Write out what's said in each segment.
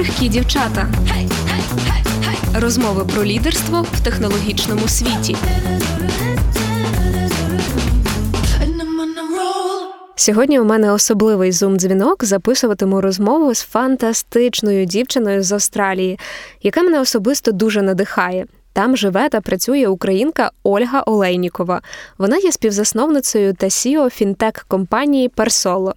Крихкі дівчата. Розмови про лідерство в технологічному світі. Сьогодні у мене особливий зум-дзвінок. Записуватиму розмову з фантастичною дівчиною з Австралії, яка мене особисто дуже надихає. Там живе та працює українка Ольга Олейнікова. Вона є співзасновницею та CEO фінтек компанії Персоло.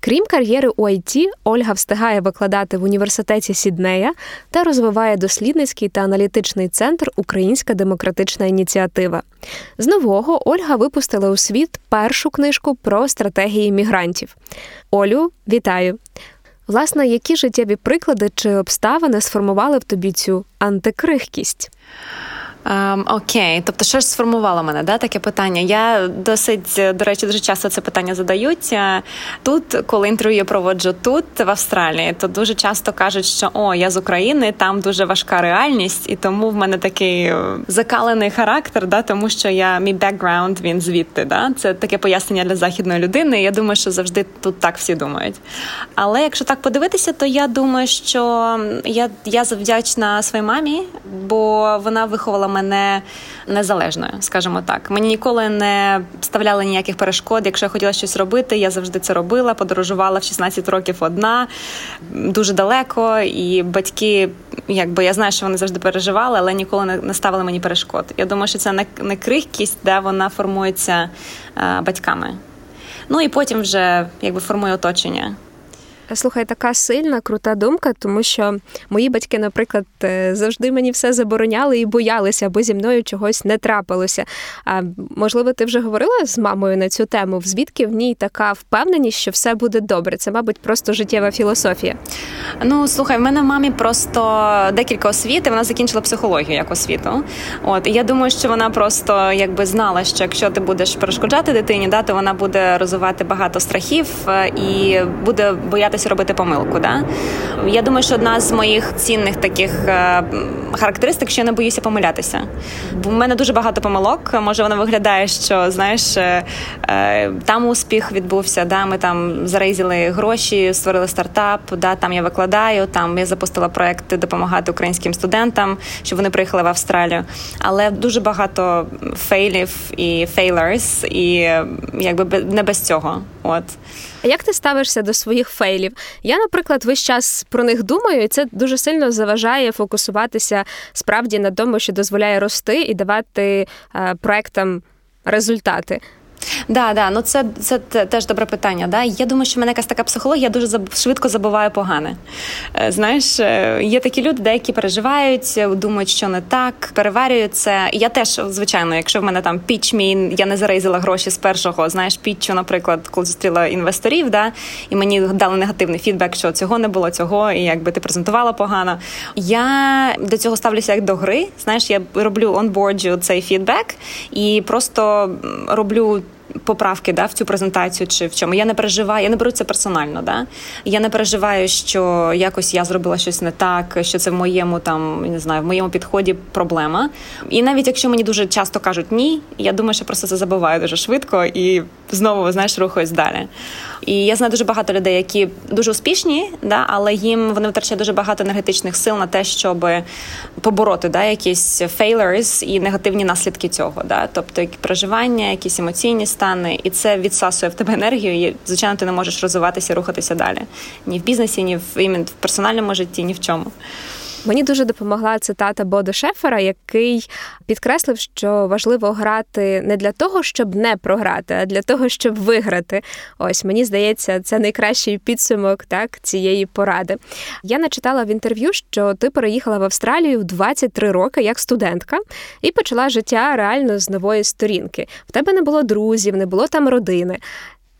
Крім кар'єри у ІТ, Ольга встигає викладати в університеті Сіднея та розвиває дослідницький та аналітичний центр Українська демократична ініціатива. З нового Ольга випустила у світ першу книжку про стратегії мігрантів. Олю, вітаю! Власне, які життєві приклади чи обставини сформували в тобі цю антикрихкість? Um, окей, тобто, що ж сформувало мене? да, Таке питання. Я досить, до речі, дуже часто це питання задають. Тут, коли інтерв'ю я проводжу тут, в Австралії, то дуже часто кажуть, що о, я з України, там дуже важка реальність, і тому в мене такий е, закалений характер, да, тому що я мій бекграунд він звідти. Да? Це таке пояснення для західної людини. Я думаю, що завжди тут так всі думають. Але якщо так подивитися, то я думаю, що я, я завдячна своїй мамі, бо вона виховала мене незалежною, скажімо так. Мені ніколи не вставляли ніяких перешкод. Якщо я хотіла щось робити, я завжди це робила. Подорожувала в 16 років одна, дуже далеко. І батьки, якби я знаю, що вони завжди переживали, але ніколи не ставили мені перешкод. Я думаю, що це не, крихкість, де вона формується батьками. Ну і потім вже якби формує оточення. Слухай, така сильна, крута думка, тому що мої батьки, наприклад, е, завжди мені все забороняли і боялися, аби зі мною чогось не трапилося. А можливо, ти вже говорила з мамою на цю тему? Звідки в ній така впевненість, що все буде добре? Це, мабуть, просто життєва філософія. Ну слухай, в мене мамі просто декілька освіт, Вона закінчила психологію як освіту. От і я думаю, що вона просто якби знала, що якщо ти будеш перешкоджати дитині, да, то вона буде розвивати багато страхів е, і буде боятися боятися робити помилку. Да? Я думаю, що одна з моїх цінних таких е, характеристик, що я не боюся помилятися. Бо в мене дуже багато помилок. Може, воно виглядає, що знаєш, е, е, там успіх відбувся. Да? Ми там зарейзили гроші, створили стартап. Да? Там я викладаю. Там я запустила проекти допомагати українським студентам, щоб вони приїхали в Австралію. Але дуже багато фейлів і фейлерс, і якби не без цього. От. А як ти ставишся до своїх фейлів? Я, наприклад, весь час про них думаю, і це дуже сильно заважає фокусуватися справді на тому, що дозволяє рости і давати е, проектам результати. Да, да, ну це це теж добре питання. Да? Я думаю, що в мене якась така психологія, я дуже заб... швидко забуваю погане. Е, знаєш, е, є такі люди, деякі переживають, думають, що не так, переварюють це. Я теж, звичайно, якщо в мене там піч мій, я не зарейзила гроші з першого, знаєш, піччу, наприклад, коли зустріла інвесторів, да, і мені дали негативний фідбек, що цього не було, цього, і якби ти презентувала погано. Я до цього ставлюся як до гри. Знаєш, я роблю онборджу цей фідбек і просто роблю поправки да, в цю презентацію чи в чому. Я не переживаю, я не беру це персонально. Да? Я не переживаю, що якось я зробила щось не так, що це в моєму там не знаю, в моєму підході проблема. І навіть якщо мені дуже часто кажуть ні, я думаю, що просто це забуваю дуже швидко і знову знаєш, рухаюсь далі. І я знаю дуже багато людей, які дуже успішні, да, але їм вони втрачають дуже багато енергетичних сил на те, щоб побороти да, якісь failures і негативні наслідки цього. Да. Тобто переживання, якісь емоційні стани, і це відсасує в тебе енергію. і, Звичайно, ти не можеш розвиватися, рухатися далі ні в бізнесі, ні в іменно в персональному житті, ні в чому. Мені дуже допомогла цитата Бодо Шефера, який підкреслив, що важливо грати не для того, щоб не програти, а для того, щоб виграти. Ось мені здається, це найкращий підсумок так цієї поради. Я начитала в інтерв'ю, що ти переїхала в Австралію в 23 роки як студентка і почала життя реально з нової сторінки. В тебе не було друзів, не було там родини.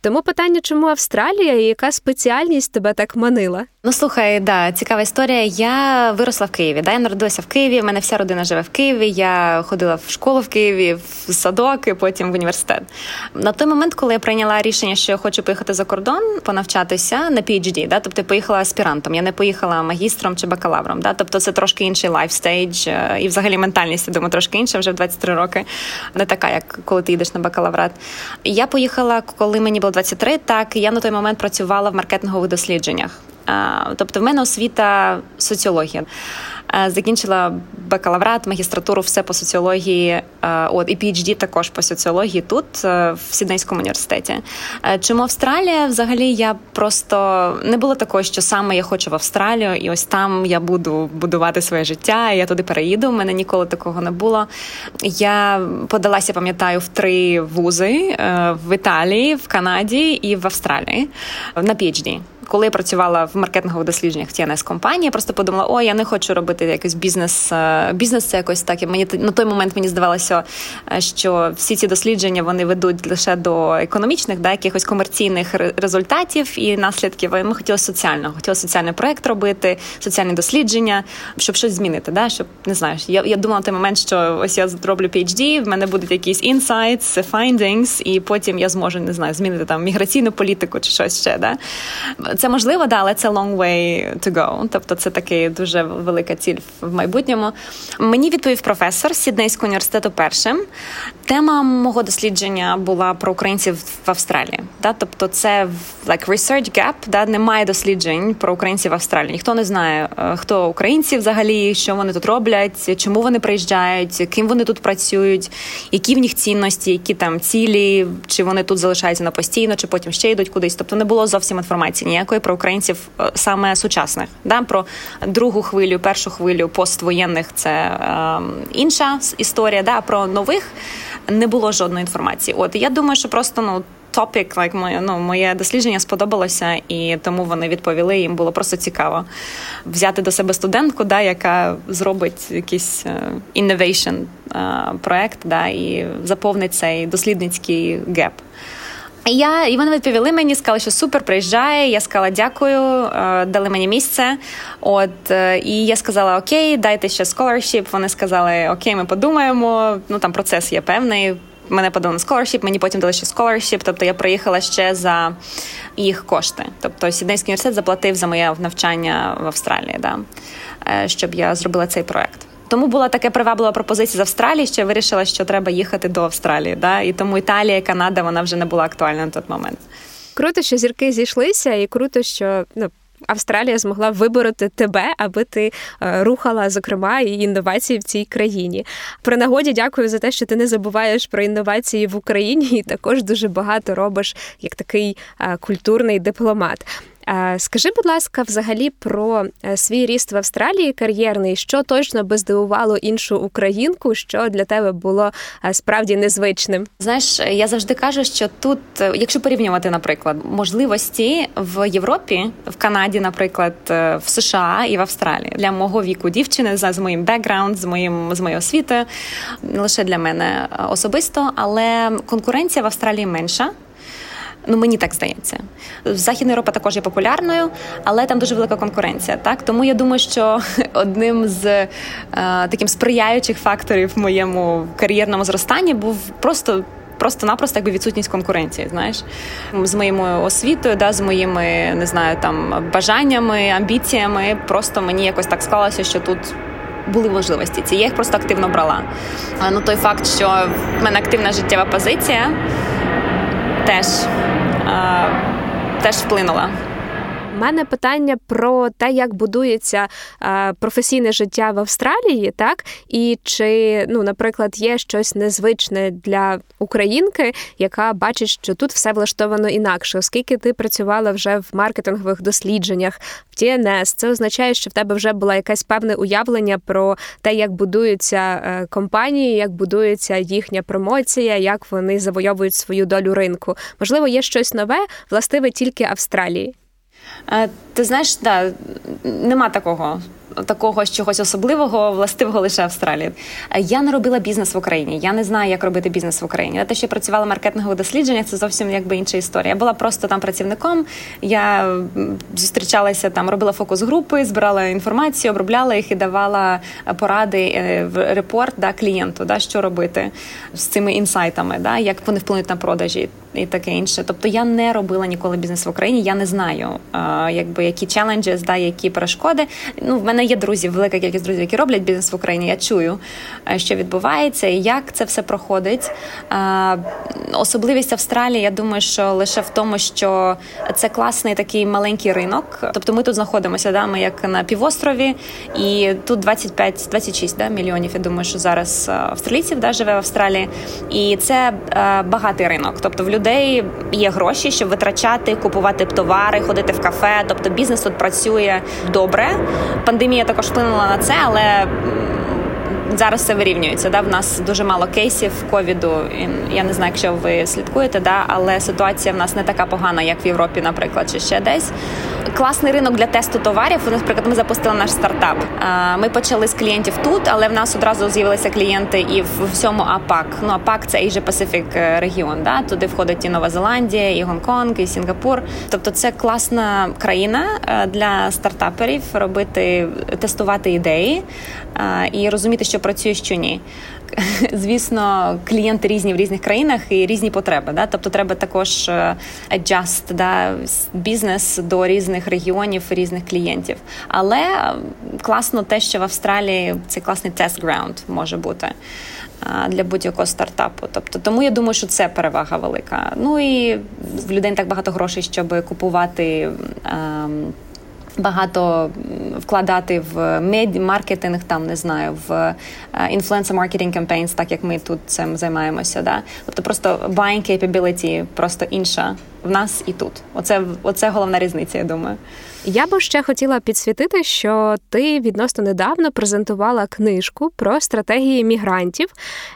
Тому питання, чому Австралія і яка спеціальність тебе так манила? Ну слухай, да, цікава історія. Я виросла в Києві. Да, я народилася в Києві. У мене вся родина живе в Києві. Я ходила в школу в Києві, в садок і потім в університет. На той момент, коли я прийняла рішення, що я хочу поїхати за кордон, понавчатися на PhD, да, тобто я поїхала аспірантом. Я не поїхала магістром чи бакалавром. Да, тобто це трошки інший life stage і взагалі ментальність, я думаю, трошки інша вже в 23 роки. Не така, як коли ти йдеш на бакалаврат. Я поїхала, коли мені було 23, Так я на той момент працювала в маркетингових дослідженнях. Тобто, в мене освіта соціологія. Е, закінчила бакалаврат, магістратуру, все по соціології. Е, от і PhD також по соціології тут, е, в Сіднейському університеті. Чому Австралія? Взагалі я просто не було такого, що саме я хочу в Австралію, і ось там я буду будувати своє життя. і Я туди переїду. У мене ніколи такого не було. Я подалася, пам'ятаю, в три вузи в Італії, в Канаді і в Австралії на PhD коли я працювала в маркетингових дослідженнях в tns компанії, я просто подумала, о, я не хочу робити якийсь бізнес. Е, бізнес це якось так. Мені на той момент мені здавалося, е, що всі ці дослідження вони ведуть лише до економічних, да, якихось комерційних результатів і наслідків. Ми хотіли соціального, хотіли соціальний проект робити, соціальні дослідження, щоб щось змінити. Да, щоб не знаю, я я думала на той момент, що ось я зроблю PhD, в мене будуть якісь insights, findings, і потім я зможу не знаю, змінити там міграційну політику чи щось ще. Да. Це можливо, да, але це long way to go. Тобто це таки дуже велика ціль в майбутньому. Мені відповів професор Сіднейського університету першим. Тема мого дослідження була про українців в Австралії. Да? Тобто, це like research gap, да? немає досліджень про українців в Австралії. Ніхто не знає, е, хто українці взагалі, що вони тут роблять, чому вони приїжджають, ким вони тут працюють, які в них цінності, які там цілі, чи вони тут залишаються на постійно, чи потім ще йдуть кудись. Тобто не було зовсім інформації ніякої про українців е, саме сучасних. Да? Про другу хвилю, першу хвилю поствоєнних це е, інша історія. Да? Про нових не було жодної інформації. От я думаю, що просто ну. Топік, like, моє ну моє дослідження сподобалося, і тому вони відповіли. Їм було просто цікаво взяти до себе студентку, да, яка зробить якийсь uh, uh, проект, да, і заповнить цей дослідницький gap. Я і вони відповіли мені, сказали, що супер, приїжджає. Я сказала дякую, е, дали мені місце. От е, і я сказала: Окей, дайте ще scholarship. Вони сказали, Окей, ми подумаємо. Ну там процес є певний. Мене подали на scholarship, мені потім дали ще scholarship, Тобто я приїхала ще за їх кошти. Тобто Сіднейський університет заплатив за моє навчання в Австралії, да, е, щоб я зробила цей проект. Тому була така приваблива пропозиція з Австралії, що я вирішила, що треба їхати до Австралії. Да? І тому Італія, Канада вона вже не була актуальна на той момент. Круто, що зірки зійшлися, і круто, що ну. Австралія змогла вибороти тебе, аби ти е, рухала, зокрема, і інновації в цій країні. При нагоді дякую за те, що ти не забуваєш про інновації в Україні, і також дуже багато робиш як такий е, культурний дипломат. Скажи, будь ласка, взагалі про е, свій ріст в Австралії кар'єрний, що точно би здивувало іншу українку, що для тебе було е, справді незвичним? Знаєш, я завжди кажу, що тут, е, якщо порівнювати, наприклад, можливості в Європі, в Канаді, наприклад, в США і в Австралії для мого віку дівчини з моїм бекграунд, з моїм з моєю освітою, не лише для мене особисто, але конкуренція в Австралії менша. Ну мені так здається. Західна Європа також є популярною, але там дуже велика конкуренція. Так тому я думаю, що одним з е, таким сприяючих факторів в моєму кар'єрному зростанні був просто. Просто-напросто якби відсутність конкуренції, знаєш, з моєю освітою, да, з моїми не знаю, там бажаннями, амбіціями. Просто мені якось так склалося, що тут були можливості. Ці я їх просто активно брала. Ну той факт, що в мене активна життєва позиція теж, теж вплинула. Мене питання про те, як будується е, професійне життя в Австралії, так і чи, ну, наприклад, є щось незвичне для українки, яка бачить, що тут все влаштовано інакше, оскільки ти працювала вже в маркетингових дослідженнях в TNS, це означає, що в тебе вже було якесь певне уявлення про те, як будуються е, компанії, як будується їхня промоція, як вони завойовують свою долю ринку. Можливо, є щось нове, властиве тільки Австралії. Е, ти знаєш, да, нема такого такого чогось особливого, властивого лише Австралії. Я не робила бізнес в Україні. Я не знаю, як робити бізнес в Україні. Те, що я працювала в маркетингових дослідженнях, це зовсім якби інша історія. Я була просто там працівником. Я зустрічалася там, робила фокус групи, збирала інформацію, обробляла їх і давала поради е, в репорт да, клієнту, да, що робити з цими інсайтами, да, як вони вплинуть на продажі і таке інше. Тобто я не робила ніколи бізнес в Україні. Я не знаю, якби які челенджі, да, які перешкоди. Ну в мене мене є друзі, велика кількість друзів, які роблять бізнес в Україні. Я чую, е, що відбувається і як це все проходить. Особливість Австралії, я думаю, що лише в тому, що це класний такий маленький ринок. Тобто ми тут знаходимося, да, ми як на півострові, і тут 25-26 да, мільйонів. Я думаю, що зараз е, австралійців да, живе в Австралії, і це е, багатий ринок. Тобто в людей є гроші, щоб витрачати, купувати товари, ходити в кафе. Тобто бізнес тут працює добре. Пандемія також вплинула на це, але зараз все вирівнюється. Да? В нас дуже мало кейсів ковіду. Я не знаю, якщо ви слідкуєте, да? але ситуація в нас не така погана, як в Європі, наприклад, чи ще десь. Класний ринок для тесту товарів. Наприклад, ми запустили наш стартап. Ми почали з клієнтів тут, але в нас одразу з'явилися клієнти і в всьому АПАК. Ну АПАК це Asia Pacific е, регіон. Да? Туди входить і Нова Зеландія, і Гонконг, і Сінгапур. Тобто, це класна країна е, для стартаперів робити тестувати ідеї і розуміти, що працює, що ні. Звісно, клієнти різні в різних країнах і різні потреби. Да? Тобто треба також е, adjust да, бізнес до різних регіонів, різних клієнтів. Але класно те, що в Австралії цей класний test ground може бути. Для будь-якого стартапу, тобто тому я думаю, що це перевага велика. Ну і в людей не так багато грошей, щоб купувати. Ем, багато вкладати в маркетинг, там не знаю, в influencer marketing campaigns, так як ми тут цим займаємося. Да? Тобто просто buying capability просто інша в нас і тут. Оце оце головна різниця. Я думаю. Я би ще хотіла підсвітити, що ти відносно недавно презентувала книжку про стратегії мігрантів,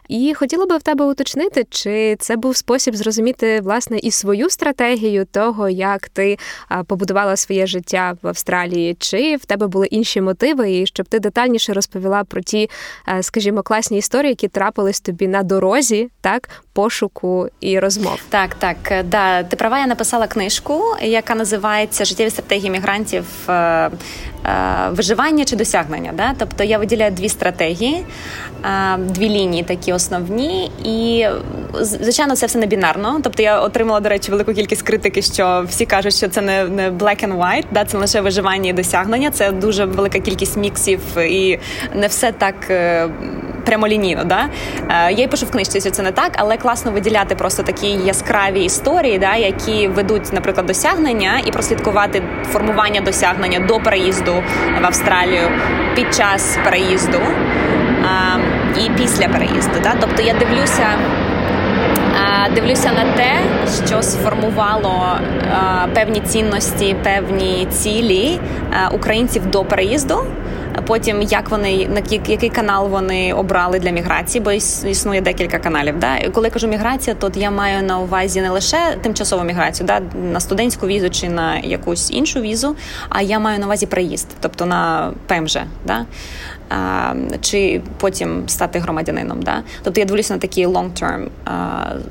і хотіла би в тебе уточнити, чи це був спосіб зрозуміти власне і свою стратегію того, як ти побудувала своє життя в Австралії, чи в тебе були інші мотиви, і щоб ти детальніше розповіла про ті, скажімо, класні історії, які трапились тобі на дорозі, так пошуку і розмов. Так, так, да, ти права, я написала книжку, яка називається Життєві стратегії мігрантів. Е, е, виживання чи досягнення, да? тобто я виділяю дві стратегії, е, дві лінії такі основні, і звичайно, це все не бінарно. Тобто я отримала, до речі, велику кількість критики, що всі кажуть, що це не не black and white, да? це лише виживання і досягнення. Це дуже велика кількість міксів, і не все так прямолінійно. Да? Я й пишу в книжці, що це не так, але класно виділяти просто такі яскраві історії, да, які ведуть, наприклад, досягнення і прослідкувати формування досягнення до переїзду в Австралію під час переїзду а, і після переїзду. Да? Тобто я дивлюся. Дивлюся на те, що сформувало певні цінності, певні цілі українців до переїзду Потім як вони на який канал вони обрали для міграції, бо існує декілька каналів. Да? Коли я кажу міграція, то я маю на увазі не лише тимчасову міграцію, да? на студентську візу чи на якусь іншу візу, а я маю на увазі приїзд, тобто на ПМЖ. Да? Чи потім стати громадянином. Да? Тобто я дивлюся на такі long-term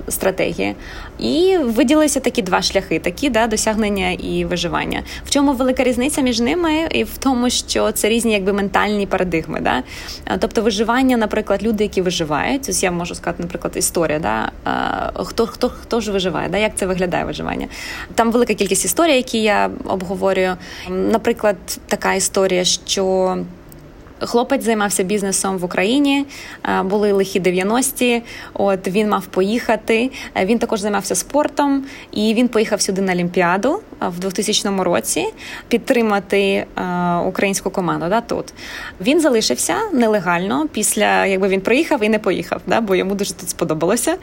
стратегії. І виділилися такі два шляхи: такі да, досягнення і виживання. В чому велика різниця між ними? І в тому, що це різні якби ментальні парадигми. Да? Тобто, виживання, наприклад, люди, які виживають, ось я можу сказати, наприклад, історія, да? хто хто, хто ж виживає, да? як це виглядає виживання? Там велика кількість історій, які я обговорюю. Наприклад, така історія, що. Хлопець займався бізнесом в Україні, е, були лихі 90-ті, От він мав поїхати. Е, він також займався спортом, і він поїхав сюди на Олімпіаду е, в 2000 році підтримати українську команду. Да, Тут він залишився нелегально після якби він приїхав і не поїхав, да, бо йому дуже тут сподобалося.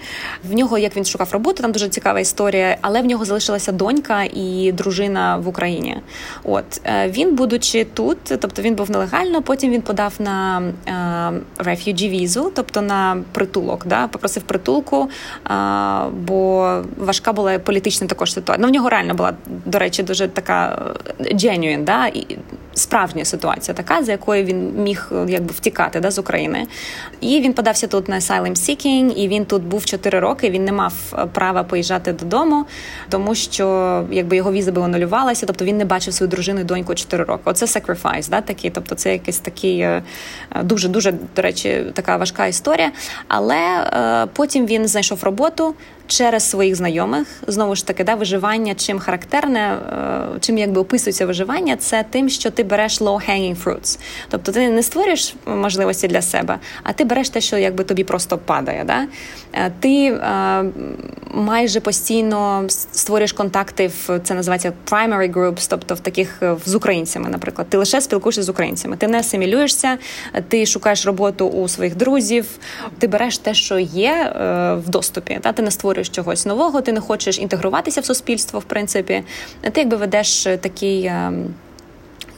В нього як він шукав роботу, там дуже цікава історія, але в нього залишилася донька і дружина в Україні. От він, будучи тут, тобто він був нелегально, потім він подав на refugee візу, тобто на притулок, да, попросив притулку, е, бо важка була політична також ситуація. Ну, в нього реально була, до речі, дуже така е, genuine, да, і справжня ситуація, така, за якою він міг якби втікати да, з України. І він подався тут на asylum seeking, і він тут був 4 роки. Він не мав права поїжджати додому, тому що якби його віза би анулювалася, тобто він не бачив свою дружину і доньку 4 роки. Оце sacrifice, да, такий, тобто це якийсь такий дуже дуже до речі, така важка історія. Але е, потім він знайшов роботу. Через своїх знайомих. Знову ж таки, да, виживання, чим характерне, е, чим якби описується виживання, це тим, що ти береш low-hanging fruits. Тобто ти не створюєш можливості для себе, а ти береш те, що якби тобі просто падає. Да? Е, ти е, майже постійно створюєш контакти в це називається primary groups, тобто в таких з українцями, наприклад. Ти лише спілкуєшся з українцями, ти не асимілюєшся, ти шукаєш роботу у своїх друзів, ти береш те, що є в доступі. Та ти не створюєш чогось нового, ти не хочеш інтегруватися в суспільство, в принципі. Ти якби ведеш такий.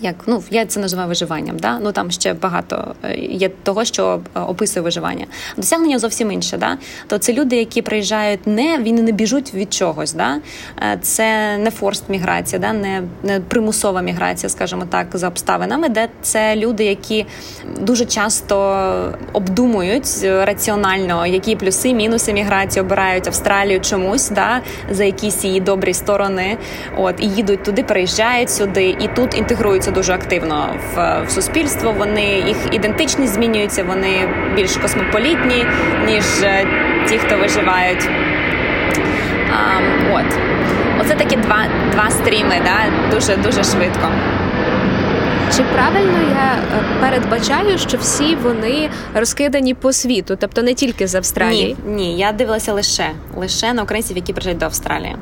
Як ну я це називаю виживанням. Да? Ну там ще багато е, є того, що е, описує виживання. Досягнення зовсім інше. Да? То це люди, які приїжджають, не вони не біжуть від чогось. Да? Е, це не форст міграція, да? не, не примусова міграція, скажімо так, за обставинами, де це люди, які дуже часто обдумують раціонально, які плюси, мінуси міграції обирають Австралію чомусь, да? за якісь її добрі сторони. От і їдуть туди, переїжджають сюди, і тут інтегруються інтегруються дуже активно в, в суспільство. Вони їх ідентичність змінюється, вони більш космополітні, ніж е, ті, хто виживають. А, От оце такі два два стріми, да? дуже дуже швидко. Чи правильно я е, передбачаю, що всі вони розкидані по світу, тобто не тільки з Австралії? Ні, ні, я дивилася лише лише на українців, які приїжджають до Австралії.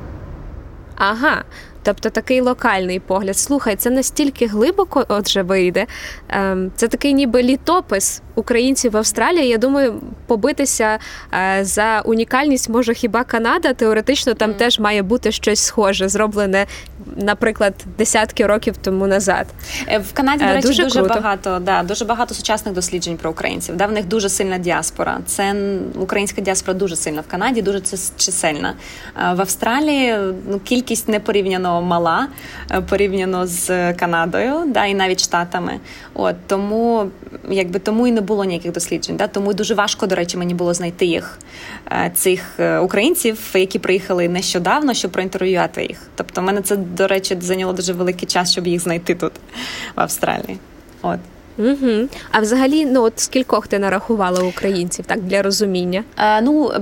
Ага, Тобто такий локальний погляд. Слухай, це настільки глибоко, отже, вийде. Ем, це такий ніби літопис українців в Австралії. Я думаю, побитися е, за унікальність може хіба Канада. Теоретично там mm. теж має бути щось схоже, зроблене, наприклад, десятки років тому назад. Е, в Канаді, до е, речі, дуже, дуже багато да, дуже багато сучасних досліджень про українців. Да, В них дуже сильна діаспора. Це українська діаспора дуже сильна в Канаді, дуже чисельна. В Австралії ну, кількість не порівняно мала е, порівняно з Канадою, да, і навіть штатами. От тому, якби тому і не було ніяких досліджень. Да, Тому дуже важко, до речі, мені було знайти їх е, цих е, українців, які приїхали нещодавно, щоб проінтерв'ювати їх. Тобто, мене це до речі зайняло дуже великий час, щоб їх знайти тут в Австралії. От. Угу. А взагалі, ну от скількох ти нарахувала українців так для розуміння? Е, Ну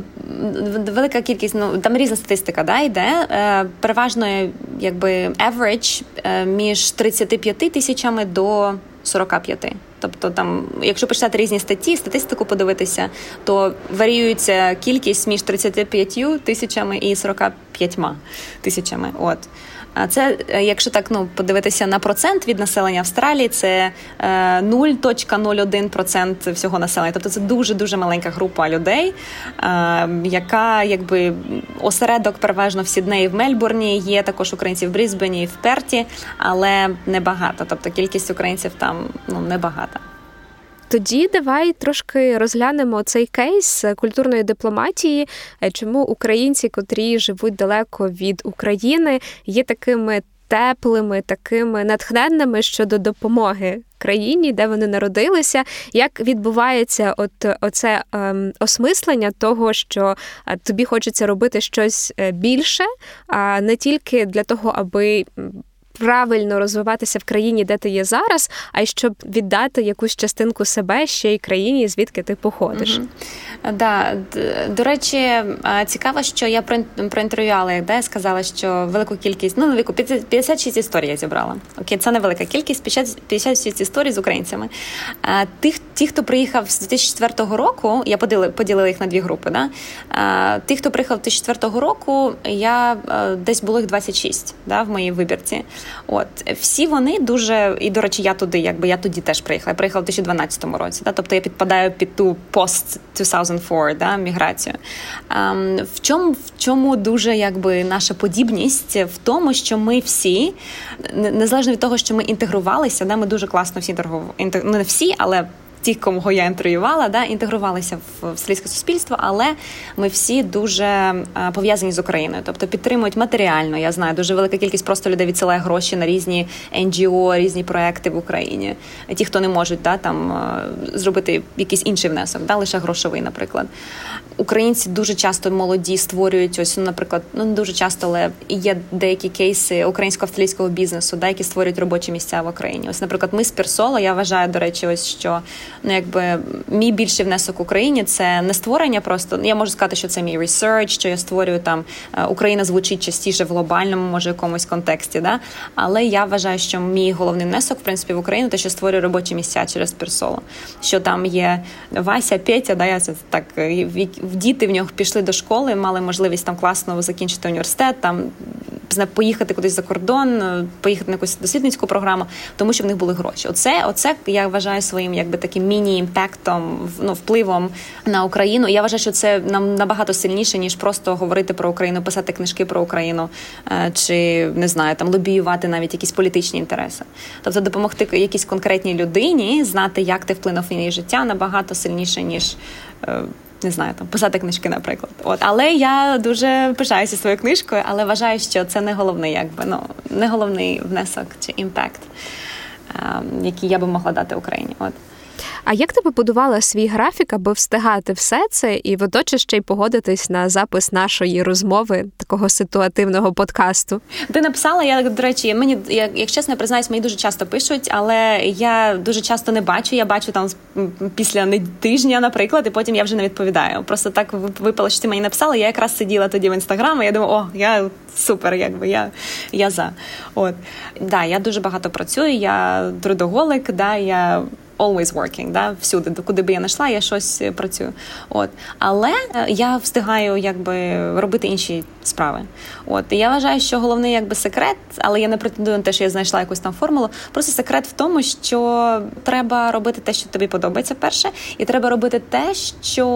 велика кількість, ну там різна статистика да, йде. Е, переважно, якби average е, між 35 тисячами до 45. Тобто, там, якщо почитати різні статті, статистику подивитися, то варіюється кількість між 35 тисячами і 45 тисячами. От. А це, е, якщо так ну подивитися на процент від населення Австралії, це 0,01% е, всього населення. Тобто це дуже дуже маленька група людей, е, яка якби осередок переважно в Сіднеї в Мельбурні. Є також українці в Брізбені і в Перті, але небагато. Тобто кількість українців там ну небагата. Тоді давай трошки розглянемо цей кейс культурної дипломатії, е, чому українці, котрі живуть далеко від України, є такими теплими, такими натхненними щодо допомоги країні, де вони народилися. Як відбувається от оце ем, осмислення того, що е, тобі хочеться робити щось е, більше, а не тільки для того, аби правильно розвиватися в країні, де ти є зараз, а й щоб віддати якусь частинку себе ще й країні, звідки ти походиш. Угу. Да, До речі, цікаво, що я проінтерв'ювала, де сказала, що велику кількість ну віку 56 історій я зібрала. Окей, це невелика кількість, 56 історій з українцями. Тих, ті, хто приїхав з 2004 року, я поділила, поділила їх на дві групи. Да? Ті, хто приїхав 2004 року, я десь було їх 26 да, в моїй вибірці. От всі вони дуже і до речі, я туди, якби я тоді теж приїхала. Я приїхала в 2012 році. Да? Тобто я підпадаю під ту пост 2004, да, міграцію. Ем, в чому в чому дуже якби наша подібність в тому, що ми всі, незалежно від того, що ми інтегрувалися, да, ми дуже класно всі інтегрували, ну не всі, але ті, кого я інтерв'ювала, да, інтегрувалися в австралійське суспільство, але ми всі дуже е, пов'язані з Україною, тобто підтримують матеріально. Я знаю, дуже велика кількість просто людей відсилає гроші на різні NGO, різні проекти в Україні. Ті, хто не можуть да, там е, зробити якийсь інший внесок, да, лише грошовий, наприклад. Українці дуже часто молоді створюють ось, ну, наприклад, ну не дуже часто, але є деякі кейси українсько-австралійського бізнесу, да, які створюють робочі місця в Україні. Ось, наприклад, ми з Персоло, я вважаю, до речі, ось що ну якби мій більший внесок Україні це не створення. Просто я можу сказати, що це мій ресерч, що я створюю там е, Україна звучить частіше в глобальному, може якомусь контексті. Да? Але я вважаю, що мій головний внесок в принципі в Україну, те, що створюю робочі місця через персоло. Що там є Вася, Петя, да я так діти в нього пішли до школи, мали можливість там класно закінчити університет, там поїхати кудись за кордон, поїхати на якусь дослідницьку програму, тому що в них були гроші. Оце, оце я вважаю своїм якби таким міні-імпектом, ну впливом на Україну. Я вважаю, що це нам набагато сильніше ніж просто говорити про Україну, писати книжки про Україну е, чи не знаю, там лобіювати навіть якісь політичні інтереси. Тобто допомогти якійсь конкретній людині знати, як ти вплинув на її життя набагато сильніше ніж. Е, не знаю, там писати книжки, наприклад. От, але я дуже пишаюся своєю книжкою, але вважаю, що це не головний, якби ну не головний внесок чи імпект, ем, який я би могла дати Україні. От. А як ти побудувала свій графік, аби встигати все це і водночас ще й погодитись на запис нашої розмови, такого ситуативного подкасту? Ти написала, я до речі, мені як, чесно признаюсь, мені дуже часто пишуть, але я дуже часто не бачу. Я бачу там після тижня, наприклад, і потім я вже не відповідаю. Просто так випало, що ти мені написала. Я якраз сиділа тоді в інстаграмі. Я думаю, о, я супер, якби я я за. От да, я дуже багато працюю. Я трудоголик, да, я always working, да, всюди, куди би я не йшла, я щось е, працюю. От. Але е, я встигаю якби робити інші справи. От. І я вважаю, що головний якби секрет, але я не претендую на те, що я знайшла якусь там формулу. Просто секрет в тому, що треба робити те, що тобі подобається перше, і треба робити те, що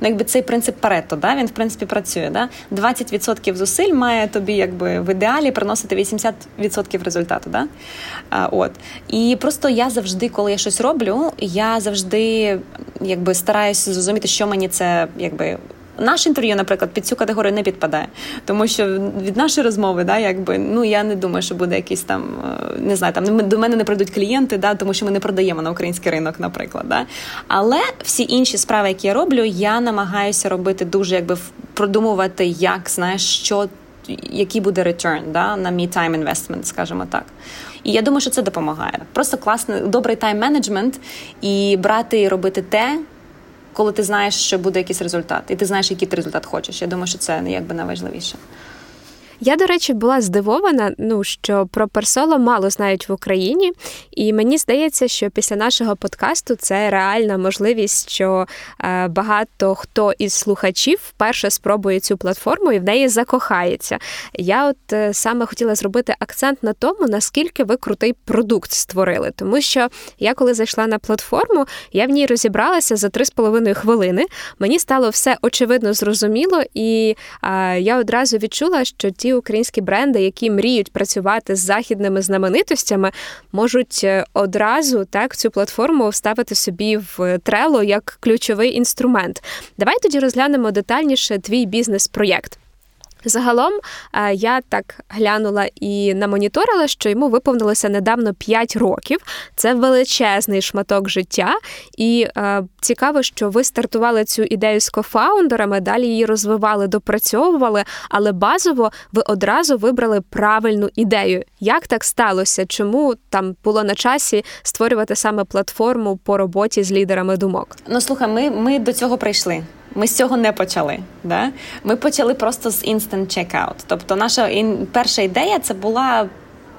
ну, якби цей принцип Паретто, да, він в принципі працює. Да? 20% зусиль має тобі якби в ідеалі приносити 80% результату. Да? От. І просто я завжди, коли я щось роблю, роблю, я завжди якби стараюся зрозуміти, що мені це якби. Наше інтерв'ю, наприклад, під цю категорію не підпадає, тому що від нашої розмови, да, якби ну я не думаю, що буде якийсь там е, не знаю, там до мене не прийдуть клієнти, да, тому що ми не продаємо на український ринок, наприклад. Да. Але всі інші справи, які я роблю, я намагаюся робити дуже якби продумувати, як знаєш, що який буде return да, на мій time investment, скажімо так. І я думаю, що це допомагає. Просто класний, добрий тайм-менеджмент і брати і робити те, коли ти знаєш, що буде якийсь результат, і ти знаєш, який ти результат хочеш. Я думаю, що це якби найважливіше. Я, до речі, була здивована, ну що про персоло мало знають в Україні, і мені здається, що після нашого подкасту це реальна можливість, що е, багато хто із слухачів вперше спробує цю платформу і в неї закохається. Я от е, саме хотіла зробити акцент на тому, наскільки ви крутий продукт створили, тому що я коли зайшла на платформу, я в ній розібралася за 3,5 хвилини. Мені стало все очевидно зрозуміло, і е, я одразу відчула, що ті українські бренди, які мріють працювати з західними знаменитостями, можуть е, одразу так цю платформу вставити собі в трело як ключовий інструмент. Давай тоді розглянемо детальніше твій бізнес-проєкт. Загалом е, я так глянула і намоніторила, що йому виповнилося недавно 5 років. Це величезний шматок життя, і е, цікаво, що ви стартували цю ідею з кофаундерами, далі її розвивали, допрацьовували, але базово ви одразу вибрали правильну ідею. Як так сталося? Чому там було на часі створювати саме платформу по роботі з лідерами думок? Ну слухай, ми, ми до цього прийшли. Ми з цього не почали. Да? Ми почали просто з instant checkout. Тобто, наша перша ідея це була.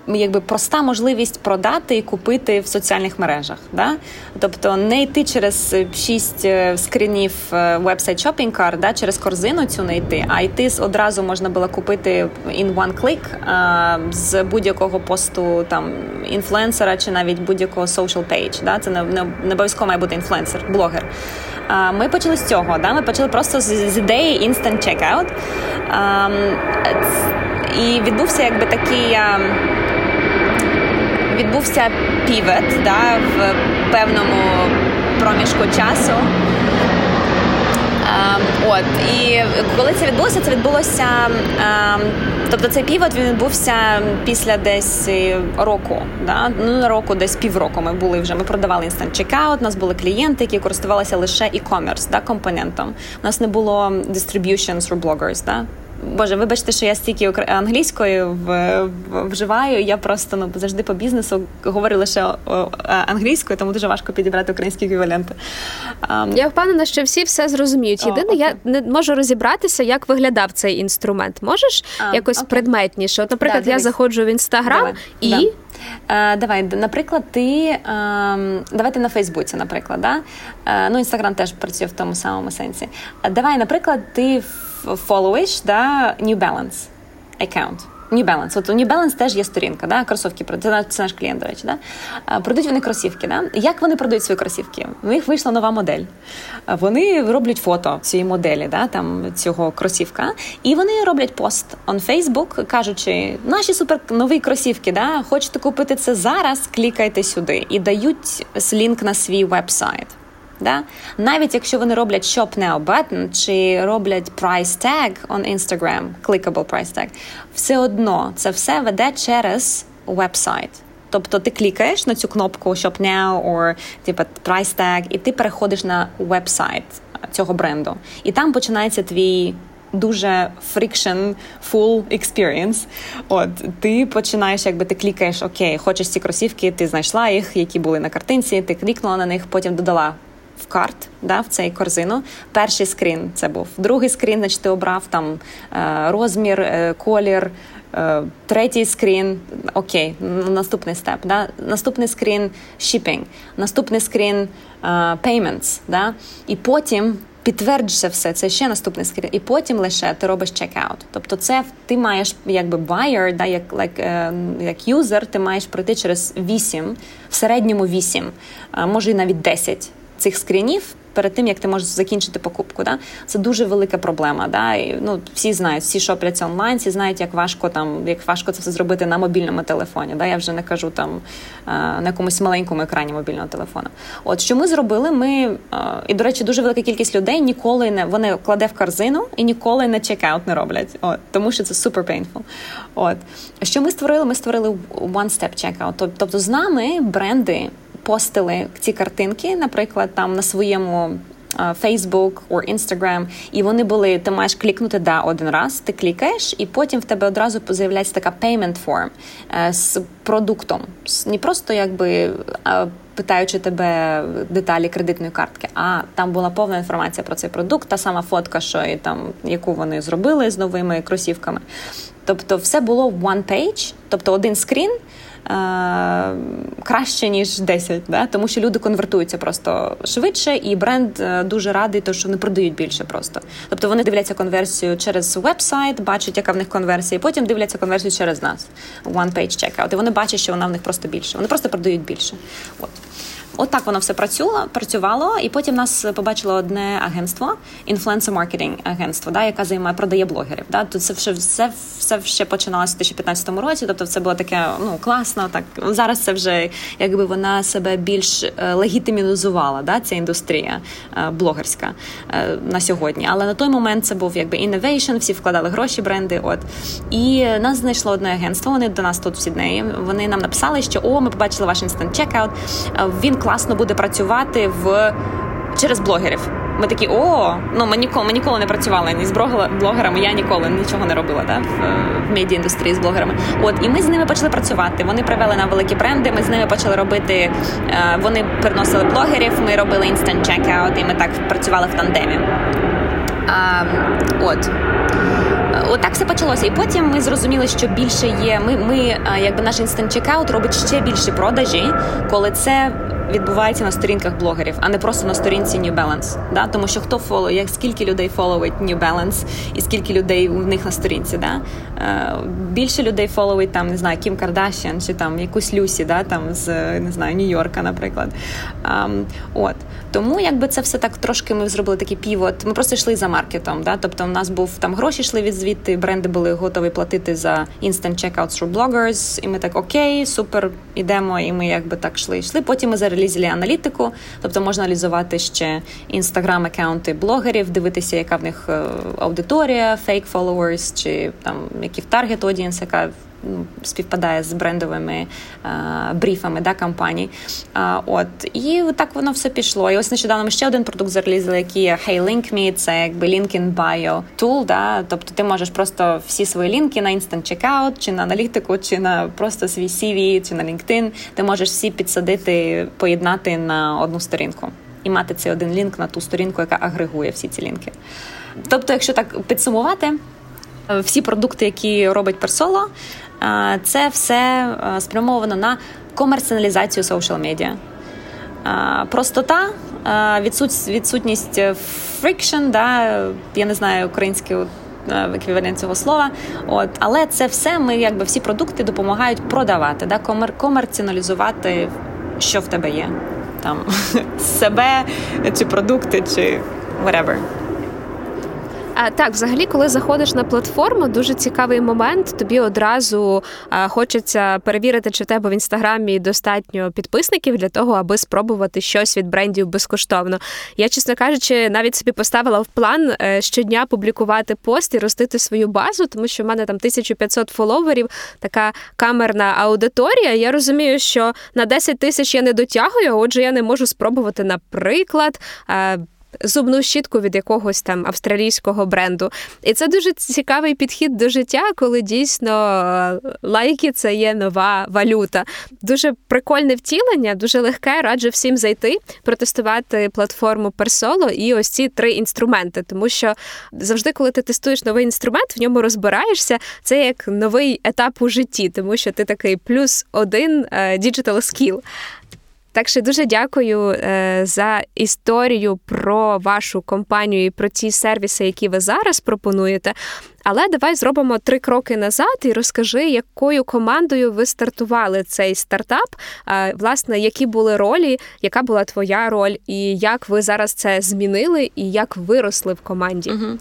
Якби проста можливість продати і купити в соціальних мережах, да тобто не йти через шість е, скринів вебсайт Shopping Cart, да, через корзину цю не йти, а йти одразу можна було купити in one click а, з будь-якого посту там інфлюенсера чи навіть будь-якого social page. Да, це не, не, не обов'язково має бути інфлюенсер, блогер. Ми почали з цього. Да? Ми почали просто з, з ідеї Instant Checkout. І відбувся якби такий. Відбувся півет да, в певному проміжку часу. От і коли це відбулося, це відбулося. Тобто цей півот він відбувся після десь року. Да? Ну року, десь півроку. Ми були вже. Ми продавали Instant Checkout, У нас були клієнти, які користувалися лише e-commerce, да, компонентом. У нас не було distribution through bloggers, да? Боже, вибачте, що я стільки англійською вживаю. Я просто ну завжди по бізнесу говорю лише англійською, тому дуже важко підібрати українські еквіваленти. Я впевнена, що всі все зрозуміють. Єдине, О, я не можу розібратися, як виглядав цей інструмент. Можеш а, якось окей. предметніше? От, наприклад, да, я заходжу в інстаграм і. Да. Е, давай, наприклад, ти ем, давайте на Фейсбуці, наприклад, да? Е, ну інстаграм теж працює в тому самому сенсі. Давай, наприклад, ти фолловиш да, New Balance аккаунт. New Balance. От у New Balance теж є сторінка, да? кросівки це, це наш клієнт, до речі. Да? Продають вони кросівки. Да? Як вони продають свої кросівки? У них вийшла нова модель. Вони роблять фото цієї моделі, да? там, цього кросівка, і вони роблять пост on Facebook, кажучи, наші супер нові кросівки, да? хочете купити це зараз, клікайте сюди і дають лінк на свій веб-сайт. Да? Навіть якщо вони роблять Shop Now button чи роблять price tag on Instagram, clickable price tag, все одно це все веде через веб-сайт. Тобто ти клікаєш на цю кнопку Shop Now or типу, price tag, і ти переходиш на веб-сайт цього бренду. І там починається твій. Дуже friction full experience. От ти починаєш, якби ти клікаєш, окей, хочеш ці кросівки, ти знайшла їх, які були на картинці, ти клікнула на них, потім додала в карт, да, в цей корзину. Перший скрін це був. Другий скрін, значить, ти обрав там е, розмір, е, колір. Е, третій скрін, окей, наступний степ. Да? Наступний скрін shipping, наступний скрін payments, да? і потім підтверджуєш все, це ще наступний скрін, і потім лише ти робиш чекаут. Тобто, це ти маєш якби buyer, да, як like, як юзер, ти маєш пройти через 8, в середньому 8, може і навіть 10 цих скрінів. Перед тим як ти можеш закінчити покупку, да це дуже велика проблема. Да? І, ну всі знають, всі шопляться онлайн, всі знають, як важко там, як важко це все зробити на мобільному телефоні. Да? Я вже не кажу там на якомусь маленькому екрані мобільного телефону. От що ми зробили? Ми і до речі, дуже велика кількість людей ніколи не вони кладе в корзину і ніколи не чекаут не роблять. От тому, що це супер painful. От що ми створили? Ми створили one-step checkout. Тобто з нами бренди постили ці картинки, наприклад, там на своєму. Facebook or Instagram, і вони були, ти маєш клікнути да один раз, ти клікаєш, і потім в тебе одразу з'являється така payment form е, з продуктом. Не просто якби питаючи тебе деталі кредитної картки, а там була повна інформація про цей продукт, та сама фотка, що і там яку вони зробили з новими кросівками. Тобто, все було в one page, тобто один скрін. Е, краще ніж 10, да? тому що люди конвертуються просто швидше, і бренд е, дуже радий, то що вони продають більше просто. Тобто вони дивляться конверсію через веб-сайт, бачать, яка в них конверсія, і потім дивляться конверсію через нас. One page checkout. І вони бачать, що вона в них просто більше. Вони просто продають більше. От. От так воно все працювало, працювало, і потім нас побачило одне агентство, інфлюенсер маркетинг агентство, да, яка займає продає блогерів. Да. Тут це все все, все ще починалося в 2015 році. Тобто, це було таке ну класно. Так зараз це вже якби вона себе більш е, легітимізувала, да, ця індустрія е, блогерська е, на сьогодні. Але на той момент це був якби innovation, всі вкладали гроші, бренди. От і нас знайшло одне агентство. Вони до нас тут в Сіднеї. Вони нам написали, що о, ми побачили ваш інстант чекаут. Він класно буде працювати в через блогерів. Ми такі, о, ну ми ніколи ми ніколи не працювали ні з блогерами. Я ніколи нічого не робила да, в, в медіа індустрії з блогерами. От і ми з ними почали працювати. Вони привели нам великі бренди. Ми з ними почали робити. Е, вони приносили блогерів. Ми робили instant checkout, і ми так працювали в тандемі. А, От. Отак все почалося. І потім ми зрозуміли, що більше є. Ми, ми якби наш instant checkout робить ще більше продажі, коли це відбувається на сторінках блогерів, а не просто на сторінці New Balance. Да? Тому що хто фоло, як скільки людей фоловить New Balance і скільки людей у них на сторінці. Да? Е, більше людей фоловить там, не знаю, Кім Кардашян чи там якусь Люсі, да? там з не знаю, Нью-Йорка, наприклад. Е, от. Тому якби це все так трошки ми зробили такий півот. Ми просто йшли за маркетом. Да? Тобто, у нас був там гроші йшли від звідти, бренди були готові платити за instant checkout through bloggers, і ми так окей, супер, ідемо, і ми якби так йшли. йшли. Потім ми зарелізили аналітику, тобто можна аналізувати ще інстаграм-аккаунти блогерів, дивитися, яка в них е, аудиторія, фейк followers, чи там які в таргет audience, яка співпадає з брендовими а, бріфами да, компаній. А, от і так воно все пішло. І ось нещодавно ми ще один продукт зарелізили, який є Hey Link Me, це якби Link in Bio tool, да, тобто ти можеш просто всі свої лінки на Instant Checkout, чи на аналітику, чи на просто свій CV, чи на LinkedIn, ти можеш всі підсадити, поєднати на одну сторінку і мати цей один лінк на ту сторінку, яка агрегує всі ці лінки. Тобто, якщо так підсумувати, всі продукти, які робить Персоло, це все спрямовано на комерціоналізацію social медіа. Простота, відсутність friction, да, я не знаю українською еквівалент цього слова. От, Але це все ми, якби всі продукти допомагають продавати, да, комер- комерціоналізувати, що в тебе є. Там себе, чи продукти, чи whatever. А так, взагалі, коли заходиш на платформу, дуже цікавий момент. Тобі одразу а, хочеться перевірити, чи в тебе в інстаграмі достатньо підписників для того, аби спробувати щось від брендів безкоштовно. Я, чесно кажучи, навіть собі поставила в план е, щодня публікувати пост і ростити свою базу, тому що в мене там 1500 фоловерів, така камерна аудиторія. Я розумію, що на 10 тисяч я не дотягую, отже, я не можу спробувати, наприклад. Е, зубну щітку від якогось там австралійського бренду. І це дуже цікавий підхід до життя, коли дійсно е, лайки це є нова валюта. Дуже прикольне втілення, дуже легке. Раджу всім зайти, протестувати платформу Persolo і ось ці три інструменти. Тому що завжди, коли ти тестуєш новий інструмент, в ньому розбираєшся. Це як новий етап у житті, тому що ти такий плюс один е, digital skill. Так що дуже дякую е, за історію про вашу компанію і про ті сервіси, які ви зараз пропонуєте. Але давай зробимо три кроки назад і розкажи, якою командою ви стартували цей стартап. Власне, які були ролі, яка була твоя роль, і як ви зараз це змінили, і як виросли в команді? Угу.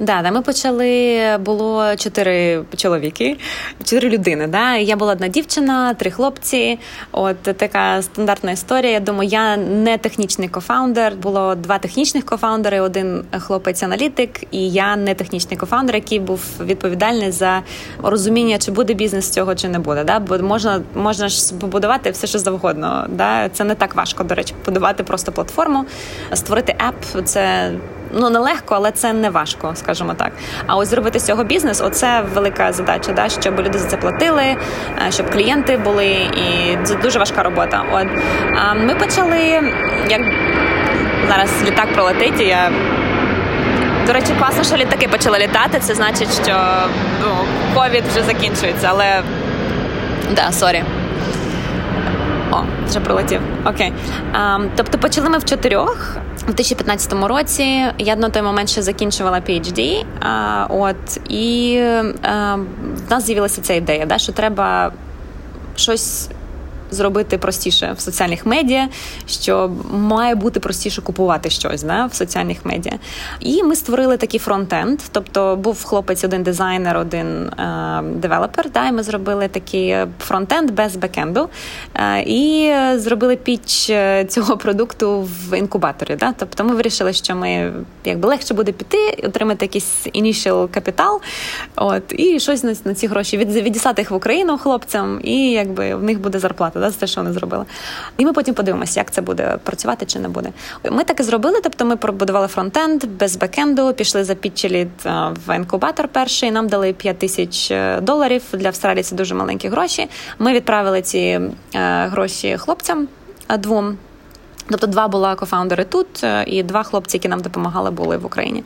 Да, да, ми почали. Було чотири чоловіки, чотири людини. Да? Я була одна дівчина, три хлопці. От така стандартна історія. Я думаю, я не технічний кофаундер. Було два технічних кофаундери, один хлопець-аналітик, і я не технічний кофаундер, який був відповідальний за розуміння, чи буде бізнес цього, чи не буде. Да? Бо можна можна ж побудувати все, що завгодно. Да? Це не так важко, до речі, побудувати просто платформу, створити app. Це ну нелегко, але це не важко, скажімо так. А ось зробити з цього бізнес оце велика задача, да? щоб люди за це платили, е, щоб клієнти були, і це дуже важка робота. От ми почали як. Зараз літак пролетить, і я до речі, класно, що літаки почали літати. Це значить, що ну, ковід вже закінчується, але да, sorry. О, вже прилетів. Okay. А, Тобто почали ми в чотирьох. У 2015 році я на той момент ще закінчувала PhD, а, от і а, в нас з'явилася ця ідея, да, що треба щось зробити простіше в соціальних медіа, що має бути простіше купувати щось да, в соціальних медіа. І ми створили такий frontend. Тобто був хлопець, один дизайнер, один е, девелопер. Да, і ми зробили такий frontend без backend у. Е, і зробили піч е, цього продукту в інкубаторі. Да? Тобто ми вирішили, що ми якби легше буде піти, отримати якийсь initial капітал, от, і щось на, на ці гроші від, відіслати їх в Україну хлопцям, і якби в них буде зарплата да, за те, що вони зробили. І ми потім подивимося, як це буде працювати чи не буде. Ми так і зробили. Тобто, ми побудували фронтенд без бекенду, пішли за підчеліт в інкубатор перший. Нам дали 5 тисяч е, доларів для Австралії. Це дуже маленькі гроші. Ми відправили ці е, гроші хлопцям е, двом. Тобто два була кофаундери тут, е, і два хлопці, які нам допомагали, були в Україні.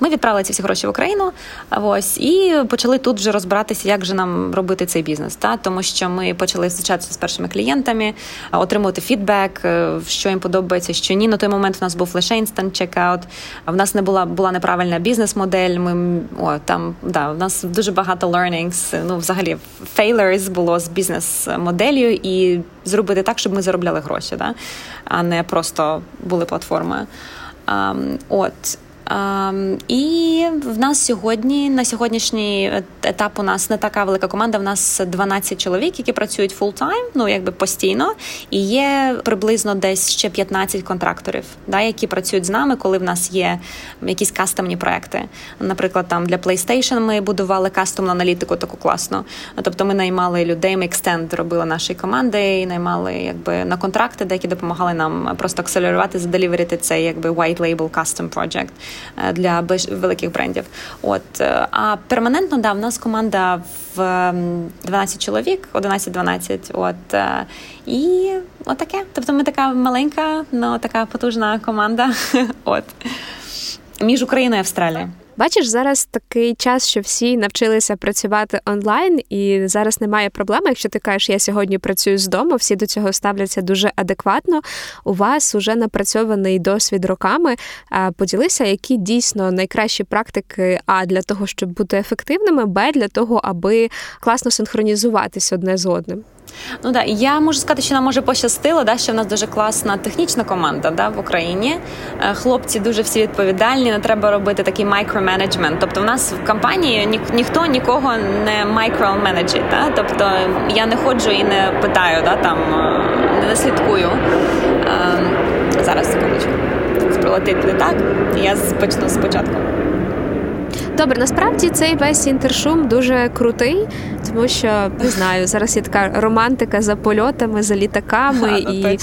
Ми відправили ці всі гроші в Україну. Ось і почали тут вже розбиратися, як же нам робити цей бізнес. Та тому, що ми почали зустрічатися з першими клієнтами, отримувати фідбек, е, що їм подобається, що ні. На той момент у нас був лише інстант чекаут. В нас не була була неправильна бізнес-модель. Ми о там да, у нас дуже багато learnings, Ну, взагалі, failures було з бізнес-моделлю і зробити так, щоб ми заробляли гроші, да? А не просто були платформою. Um, от. І в нас сьогодні на сьогоднішній етап у нас не така велика команда. В нас 12 чоловік, які працюють full-time, ну якби постійно, і є приблизно десь ще 15 контракторів, да, які працюють з нами, коли в нас є якісь кастомні проекти. Наприклад, там для PlayStation ми будували кастомну аналітику таку класну. Тобто ми наймали людей, ми екстенд робили нашої команди, і наймали якби на контракти, деякі допомагали нам просто акселерувати, заделіверити цей якби white label custom project для великих брендів. От е, а перманентно да, в нас команда в 12 чоловік, 11-12, От е, і отаке. Тобто, ми така маленька, але така потужна команда. От між Україною і Австралією. Бачиш, зараз такий час, що всі навчилися працювати онлайн, і зараз немає проблеми. Якщо ти кажеш, я сьогодні працюю з дому, всі до цього ставляться дуже адекватно. У вас уже напрацьований досвід роками. Поділися, які дійсно найкращі практики а для того, щоб бути ефективними, б для того, аби класно синхронізуватись одне з одним. Ну да, я можу сказати, що нам може пощастило, да, що в нас дуже класна технічна команда да, в Україні. Е, хлопці дуже всі відповідальні, не треба робити такий мікроменеджмент. Тобто, в нас в компанії ні, ніхто нікого не мікроменеджить. Да? Тобто я не ходжу і не питаю, да, там е, не слідкую. Е, зараз секундочку. Пролетить літак, і я почну спочатку. Добре, насправді цей весь інтершум дуже крутий, тому що не знаю, зараз є така романтика за польотами, за літаками а, ну, і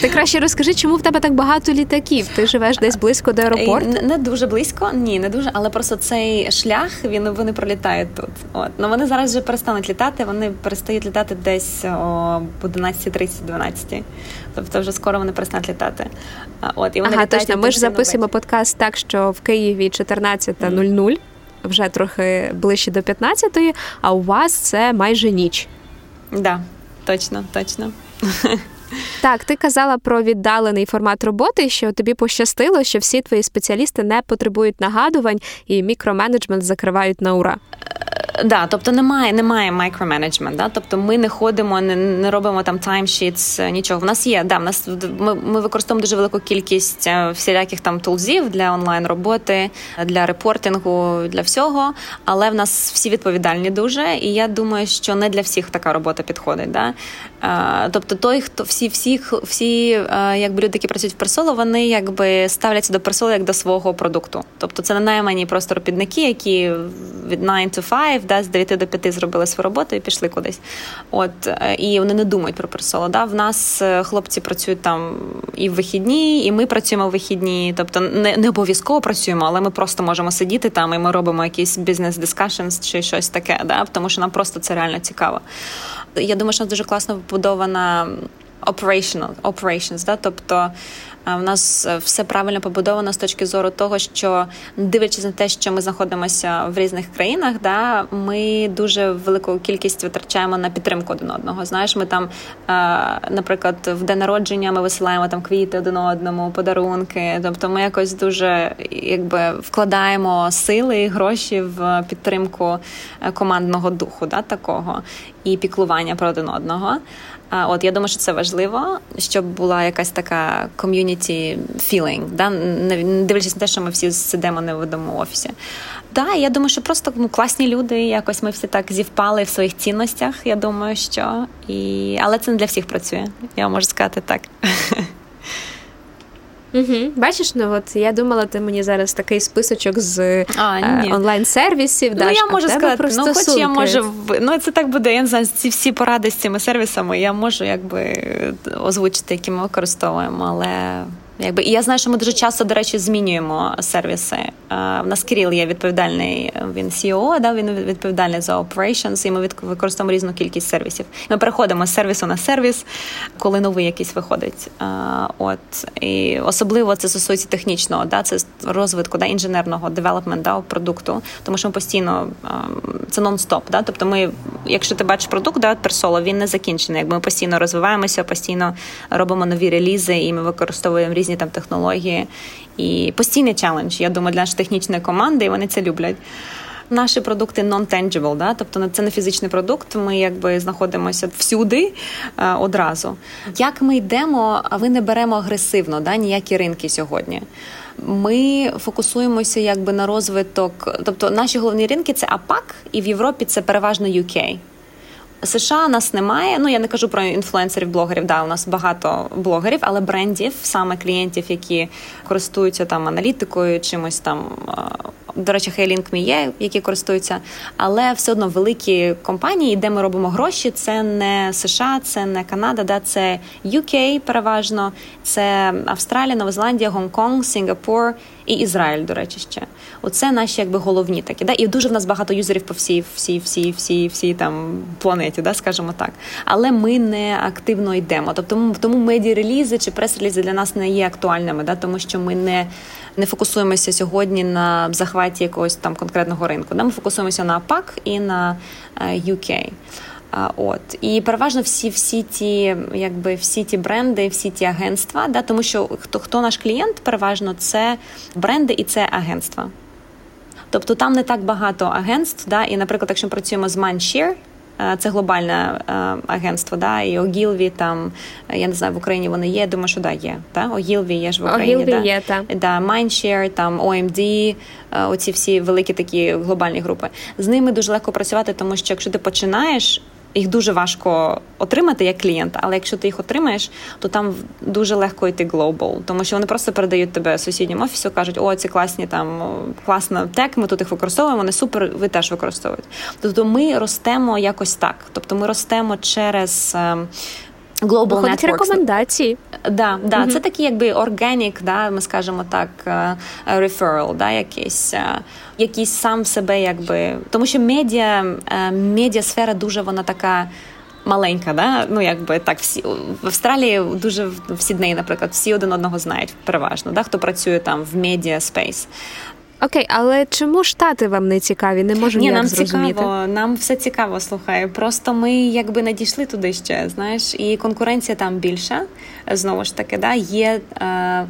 ти краще розкажи, чому в тебе так багато літаків? Ти живеш десь близько до аеропорту? Не, не дуже близько, ні, не дуже, але просто цей шлях він вони пролітають тут. От ну вони зараз вже перестануть літати. Вони перестають літати десь о 11.30-12. Тобто вже скоро вони перестануть літати. От і вони ага, точно. Ми ж записуємо подкаст так, що в Києві 14.00, вже трохи ближче до 15-ї, а у вас це майже ніч. Так, да, точно, точно. Так, ти казала про віддалений формат роботи, що тобі пощастило, що всі твої спеціалісти не потребують нагадувань і мікроменеджмент закривають на ура. Да, тобто немає немає micromanagement, да? тобто ми не ходимо, не не робимо там таймшітс, нічого. В нас є, да, в нас ми ми використовуємо дуже велику кількість е, всіляких там тулзів для онлайн роботи, для репортингу, для всього. Але в нас всі відповідальні дуже, і я думаю, що не для всіх така робота підходить. Да? Тобто, той, хто всі, всі, всі е, якби люди, які працюють в персоло, вони якби ставляться до персоло як до свого продукту. Тобто, це не наймані просто робітники, які від 9 to 5, да, з 9 до 5 зробили свою роботу і пішли кудись. От е, і вони не думають про персоло. Да? В нас е, хлопці працюють там і в вихідні, і ми працюємо в вихідні. Тобто не не обов'язково працюємо, але ми просто можемо сидіти там і ми робимо якісь бізнес discussions чи щось таке, да? тому що нам просто це реально цікаво. Я думаю, що дуже класно побудована operational, operations, да? тобто в нас е, все правильно побудовано з точки зору того, що дивлячись на те, що ми знаходимося в різних країнах, да ми дуже велику кількість витрачаємо на підтримку один одного. Знаєш, ми там, е, наприклад, в день народження ми висилаємо там квіти один одному, подарунки. Тобто, ми якось дуже якби вкладаємо сили і гроші в підтримку е, командного духу, да, такого і піклування про один одного. От я думаю, що це важливо, щоб була якась така ком'юніті feeling, да? не дивлячись на те, що ми всі сидимо не в одному офісі. Да, я думаю, що просто ну, класні люди, якось ми всі так зівпали в своїх цінностях. Я думаю, що і але це не для всіх працює. Я можу сказати так. Угу. Бачиш, ну от я думала, ти мені зараз такий списочок з а, е, онлайн-сервісів. Ну, даш, я можу сказати, про ну хоч я можу ну це так буде. Я не знаю, ці всі поради з цими сервісами я можу якби озвучити, які ми використовуємо, але. Якби і я знаю, що ми дуже часто, до речі, змінюємо сервіси. У нас Кирил є відповідальний. Він CEO, да він відповідальний за operations, і ми використовуємо різну кількість сервісів. Ми переходимо з сервісу на сервіс, коли новий якийсь виходить. От і особливо це стосується технічного, да, це розвитку да, інженерного девелопмент да, продукту, тому що ми постійно це нон-стоп. Да, тобто, ми, якщо ти бачиш продукт, да, персоло, він не закінчений. Якби ми постійно розвиваємося, постійно робимо нові релізи, і ми використовуємо різні там технології. І постійний челендж, я думаю, для нашої технічної команди, і вони це люблять. Наші продукти non-tangible, да? тобто це не фізичний продукт. Ми якби знаходимося всюди е, одразу. Як ми йдемо, а ви не беремо агресивно да? ніякі ринки сьогодні. Ми фокусуємося якби на розвиток, тобто наші головні ринки це АПАК, і в Європі це переважно UK. США нас немає. Ну я не кажу про інфлюенсерів, блогерів. Да, у нас багато блогерів, але брендів, саме клієнтів, які користуються там аналітикою, чимось там. До речі, HeyLink є, які користуються, але все одно великі компанії, де ми робимо гроші, це не США, це не Канада, да, це UK переважно, це Австралія, Нова Зеландія, Гонконг, Сінгапур і Ізраїль, до речі, ще оце наші якби головні такі. Да? І дуже в нас багато юзерів по всій, всій, всій, всій, всій там планеті, да, скажімо так. Але ми не активно йдемо. Тобто тому медіа-релізи чи прес-релізи для нас не є актуальними, да? тому що ми не не фокусуємося сьогодні на захваті якогось там конкретного ринку. Да? Ми фокусуємося на APAC і на UK. От і переважно всі всі ті, якби всі ті бренди, всі ті агентства, да, тому що хто хто наш клієнт, переважно це бренди і це агентства. Тобто там не так багато агентств. Да, І, наприклад, якщо ми працюємо з Mindshare, е, це глобальне е, агентство, да, і Огілві там, я не знаю, в Україні вони є. Думаю, що да, є. Да? Огілві є ж в Україні. Огілві да? є, та. Да, Mindshare, там OMD, е, оці всі великі такі глобальні групи. З ними дуже легко працювати, тому що якщо ти починаєш їх дуже важко отримати як клієнта, але якщо ти їх отримаєш, то там дуже легко йти глобал, тому що вони просто передають тебе сусіднім офісу, кажуть, о, ці класні там класна tech, ми тут їх використовуємо, вони супер, ви теж використовуєте. Тобто ми ростемо якось так. Тобто ми ростемо через. Ем, Global Виходить Networks. рекомендації. Да, да, mm-hmm. Це такий якби органік, да, ми скажемо так, referral, да, якийсь, якийсь сам себе, якби. Тому що медіа, медіасфера дуже вона така. Маленька, да? ну якби так, всі в Австралії дуже в Сіднеї, наприклад, всі один одного знають переважно, да? хто працює там в media space. Окей, але чому штати вам не цікаві? Не можу Ні, ніяк нам зрозуміти. цікаво, нам все цікаво, слухай. Просто ми якби не дійшли туди ще, знаєш, і конкуренція там більша. Знову ж таки, да, є. Е,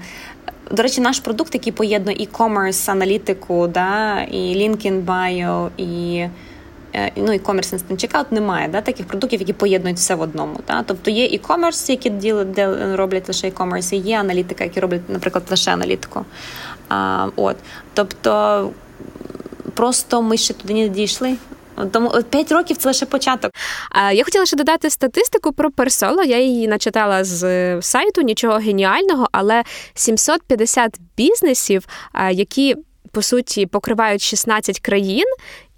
до речі, наш продукт, який поєднує e-commerce, аналітику, да, і LinkedIn Bio, і ну, e-commerce Instant Checkout немає да, таких продуктів, які поєднують все в одному. Да? Тобто є e-commerce, які роблять лише e-commerce, і є аналітика, які роблять, наприклад, лише аналітику. А, от. Тобто просто ми ще туди не дійшли. Тому 5 років це лише початок. Я хотіла ще додати статистику про персоло. Я її начитала з сайту, нічого геніального, але 750 бізнесів, які по суті покривають 16 країн,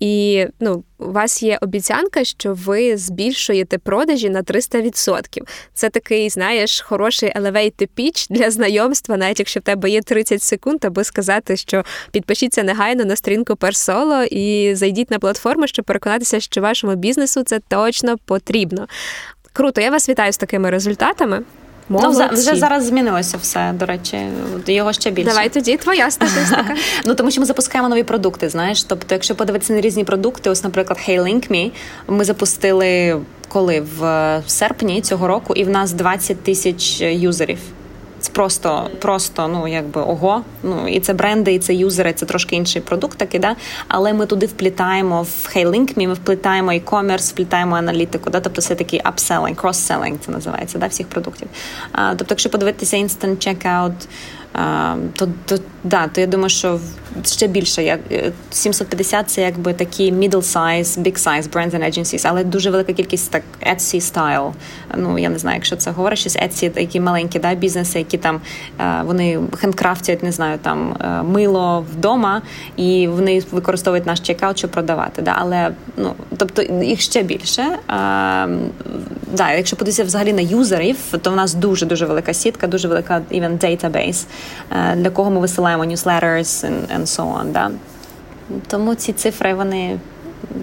і ну, у вас є обіцянка, що ви збільшуєте продажі на 300%. Це такий, знаєш, хороший elevator pitch для знайомства, навіть якщо в тебе є 30 секунд, аби сказати, що підпишіться негайно на сторінку Персоло і зайдіть на платформу, щоб переконатися, що вашому бізнесу це точно потрібно. Круто, я вас вітаю з такими результатами. Ну, вже зараз змінилося все, до речі, його ще більше. Давай тоді твоя статистика. ну тому що ми запускаємо нові продукти. Знаєш, тобто, якщо подивитися на різні продукти, ось, наприклад, Hey Link Me, ми запустили коли в серпні цього року, і в нас 20 тисяч юзерів. Просто, просто, ну якби ого. Ну і це бренди, і це юзери, це трошки інший продукт, такий, да. Але ми туди вплітаємо в HeyLink.me, ми вплітаємо e-commerce, вплітаємо аналітику. Да? Тобто це такий upselling, cross-selling це називається, да, всіх продуктів. А, Тобто, якщо подивитися instant checkout, то, то да, то я думаю, що ще більше. Як 750 це якби такі middle size, big size brands and agencies, але дуже велика кількість так Etsy style. Ну я не знаю, якщо це говориш, щось Etsy, такі маленькі да, бізнеси, які там вони хендкрафтять, не знаю, там мило вдома, і вони використовують наш чекаут, щоб продавати. Да, Але ну тобто їх ще більше. Да, Якщо подивитися взагалі на юзерів, то в нас дуже дуже велика сітка, дуже велика even database, для кого ми висилаємо newsletters and, and so on. Да? Тому ці цифри вони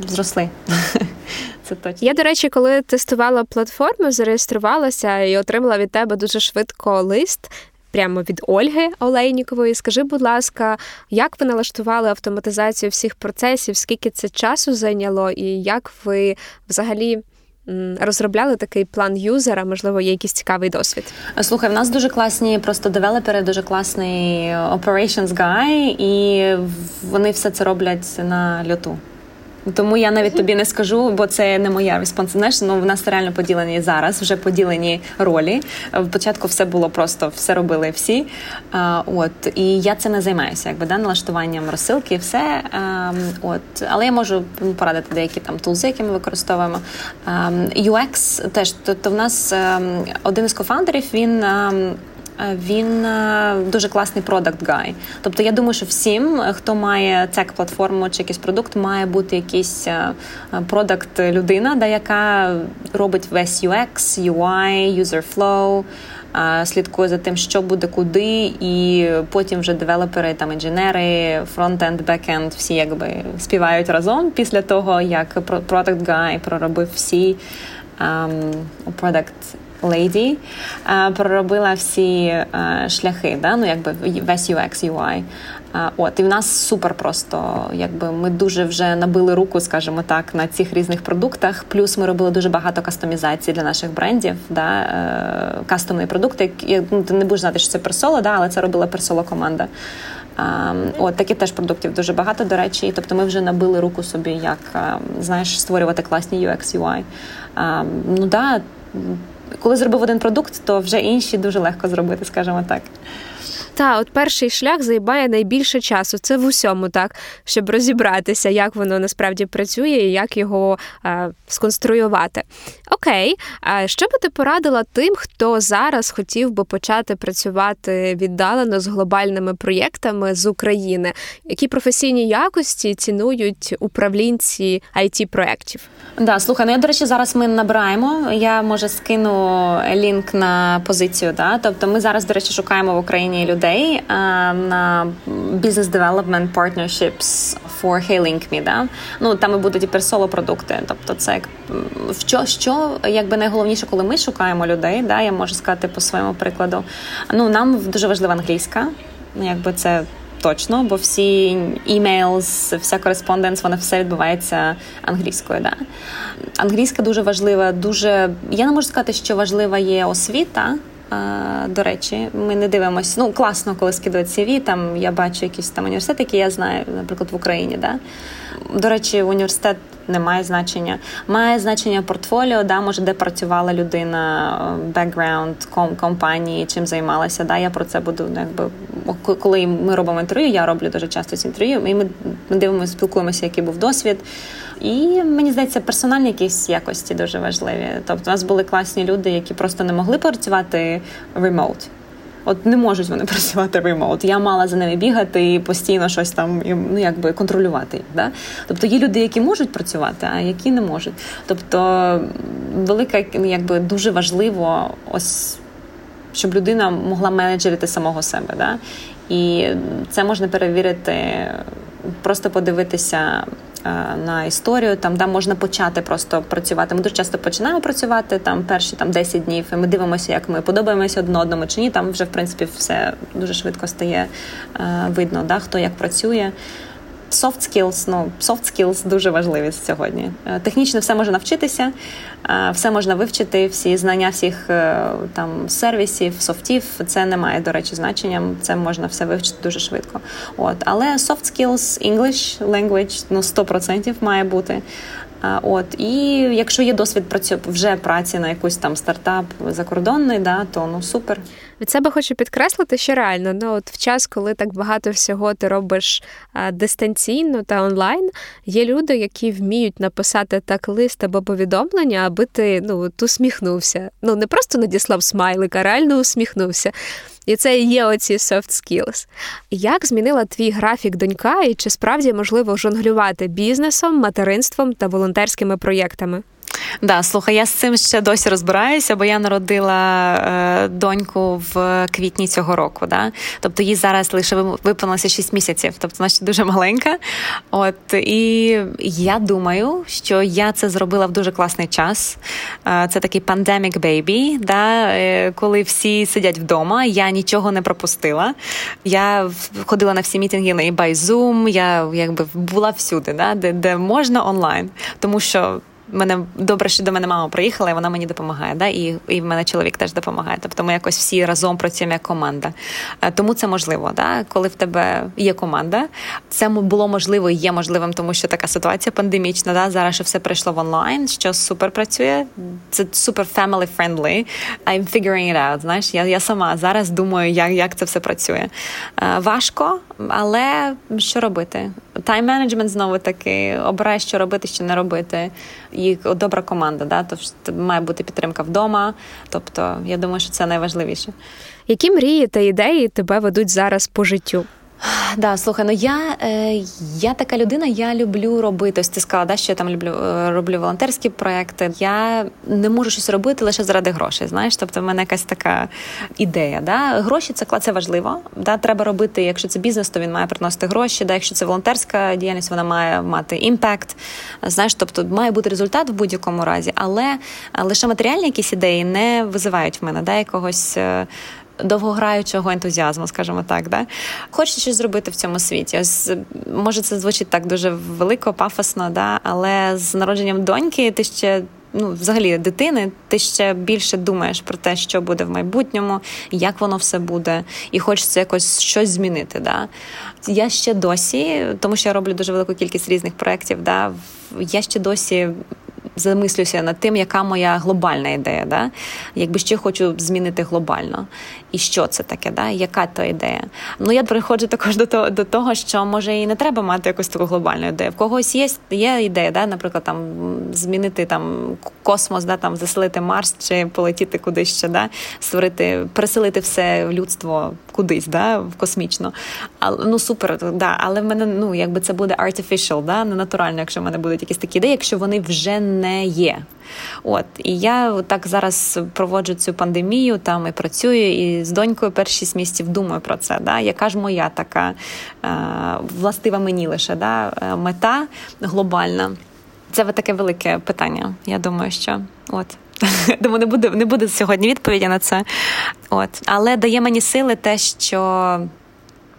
зросли. Це точно. Я, до речі, коли тестувала платформу, зареєструвалася і отримала від тебе дуже швидко лист. Прямо від Ольги Олейнікової. Скажи, будь ласка, як ви налаштували автоматизацію всіх процесів? Скільки це часу зайняло, і як ви взагалі розробляли такий план юзера, можливо, є якийсь цікавий досвід. Слухай, в нас дуже класні просто девелопери, дуже класний operations guy, і вони все це роблять на льоту. Тому я навіть тобі не скажу, бо це не моя. Знаєш, ну в нас реально поділені зараз, вже поділені ролі. Спочатку все було просто, все робили всі. А, От і я це не займаюся, якби да, налаштуванням розсилки, і все. А, от, але я можу порадити деякі там тулзи, які ми використовуємо. А, UX теж тобто в нас ем, один із кофаундерів, він. Ем, Е, він е, дуже класний продакт гай. Тобто, я думаю, що всім, хто має цек платформу чи якийсь продукт, має бути якийсь продакт людина, да, яка робить весь UX, UI, user flow, слідкує за тим, що буде куди, і потім вже девелопери, там інженери, фронтенд, бекенд, всі якби співають разом після того, як продакт гай проробив всі um, продакт Lady е, проробила всі е, шляхи, да? ну якби весь UX, UI. Е, от і в нас супер просто, якби ми дуже вже набили руку, скажімо так, на цих різних продуктах. Плюс ми робили дуже багато кастомізацій для наших брендів, да? кастомні продукти. Ну, Ти не будеш знати, що це персоло, да? але це робила персоло команда. Um, от таких теж продуктів дуже багато, до речі, тобто ми вже набили руку собі, як знаєш, створювати класні UX, UI. Um, ну да, коли зробив один продукт, то вже інші дуже легко зробити, скажімо так. Та, от перший шлях займає найбільше часу. Це в усьому, так, щоб розібратися, як воно насправді працює і як його е, сконструювати. Окей, а що би ти порадила тим, хто зараз хотів би почати працювати віддалено з глобальними проєктами з України? Які професійні якості цінують управлінці it проєктів? Да, слухай, ну я до речі, зараз ми набираємо. Я може скину лінк на позицію. Да? Тобто, ми зараз, до речі, шукаємо в Україні людей а, на Business Development Partnerships for Me, Да? Ну там і будуть і персоло продукти. Тобто, це як що, що якби найголовніше, коли ми шукаємо людей, да, я можу сказати по своєму прикладу. Ну нам дуже важлива англійська, якби це точно, бо всі emails, вся кореспонденс, вона все відбувається англійською. Да? Англійська дуже важлива, дуже я не можу сказати, що важлива є освіта. До речі, ми не дивимося. Ну, класно, коли скидують CV, Там я бачу якісь там університети, які я знаю, наприклад, в Україні. Да? До речі, університет не має значення. Має значення портфоліо, да, може, де працювала людина, бекграунд компанії, чим займалася. Да, Я про це буду ну, якби коли ми робимо інтерв'ю, я роблю дуже часто ці інтерв'ю, і ми дивимося, спілкуємося, який був досвід. І мені здається, персональні якісь якості дуже важливі. Тобто, у нас були класні люди, які просто не могли працювати ремоут. От не можуть вони працювати ремоут. Я мала за ними бігати і постійно щось там ну якби контролювати. Да? Тобто є люди, які можуть працювати, а які не можуть. Тобто, велика якби дуже важливо, ось щоб людина могла менеджерити самого себе. Да? І це можна перевірити, просто подивитися. Е, на історію, там де можна почати просто працювати. Ми дуже часто починаємо працювати там перші там 10 днів. і Ми дивимося, як ми подобаємося одне одному чи ні. Там вже в принципі все дуже швидко стає е, видно, да, хто як працює soft skills, ну soft skills дуже важливі сьогодні. Е, технічно все можна навчитися, е, все можна вивчити, всі знання всіх е, там сервісів, софтів. Це не має, до речі, значення. Це можна все вивчити дуже швидко. От, але soft skills, English language, ну 100% має бути. От і якщо є досвід працю вже праці на якийсь там стартап закордонний, да то ну супер. Від себе хочу підкреслити, що реально ну от в час, коли так багато всього ти робиш дистанційно та онлайн, є люди, які вміють написати так лист або повідомлення, аби ти ну от усміхнувся. Ну не просто надіслав смайлик, а реально усміхнувся. І це і є оці soft skills. Як змінила твій графік донька, і чи справді можливо жонглювати бізнесом, материнством та волонтерськими проєктами? Да, слухай, я з цим ще досі розбираюся, бо я народила е, доньку в квітні цього року. Да? Тобто їй зараз лише виповнилося 6 місяців, тобто вона ще дуже маленька. От і я думаю, що я це зробила в дуже класний час. Е, це такий pandemic baby, да? Е, коли всі сидять вдома. Я нічого не пропустила. Я ходила на всі мітинги на Zoom, я якби була всюди, да? де, де можна онлайн, тому що мене добре, що до мене мама приїхала, і вона мені допомагає. Да? І і в мене чоловік теж допомагає. Тобто ми якось всі разом працюємо як команда. Е, тому це можливо, да? коли в тебе є команда. Це було можливо і є можливим, тому що така ситуація пандемічна. Да? Зараз що все прийшло в онлайн, що супер працює. Це супер family friendly. I'm figuring it out. Знаєш, я я сама зараз думаю, як як це все працює. Е, важко, але що робити? Тайм менеджмент знову таки обирай, що робити, що не робити. І добра команда, да? Тобто має бути підтримка вдома. Тобто, я думаю, що це найважливіше. Які мрії та ідеї тебе ведуть зараз по життю? Да, слухай, ну я е, я така людина, я люблю робити. Ось ти сказала, да, що я там люблю е, роблю волонтерські проекти. Я не можу щось робити лише заради грошей. Знаєш, тобто в мене якась така ідея. Да? Гроші це це важливо. Да? Треба робити. Якщо це бізнес, то він має приносити гроші. Да? Якщо це волонтерська діяльність, вона має мати імпект. Знаєш, тобто має бути результат в будь-якому разі, але лише матеріальні якісь ідеї не визивають в мене да, якогось. Довгограючого ентузіазму, скажімо так. Да? Хочеться щось зробити в цьому світі. Ось, Може, це звучить так дуже велико, пафосно, да? але з народженням доньки ти ще. Ну, взагалі, дитини, ти ще більше думаєш про те, що буде в майбутньому, як воно все буде, і хочеться якось щось змінити. Да? Я ще досі, тому що я роблю дуже велику кількість різних проєктів, да? я ще досі замислюся над тим, яка моя глобальна ідея, да? якби ще хочу змінити глобально. І що це таке, да? яка то ідея? Ну я приходжу також до того, до того, що може і не треба мати якусь таку глобальну ідею. В когось є є ідея, да? наприклад, там змінити там космос, да? там заселити Марс чи полетіти кудись ще, да? створити, переселити все людство кудись, да? в космічно. А, ну супер, да. але в мене ну якби це буде artificial, да? не натурально, якщо в мене будуть якісь такі ідеї, якщо вони вже не є. От і я так зараз проводжу цю пандемію там і працюю, і з донькою перші місяців думаю про це. Да? Яка ж моя така е, властива мені лише да? Е, мета глобальна? Це таке велике питання. Я думаю, що от. Думаю, не буде не буде сьогодні відповіді на це. От. Але дає мені сили те, що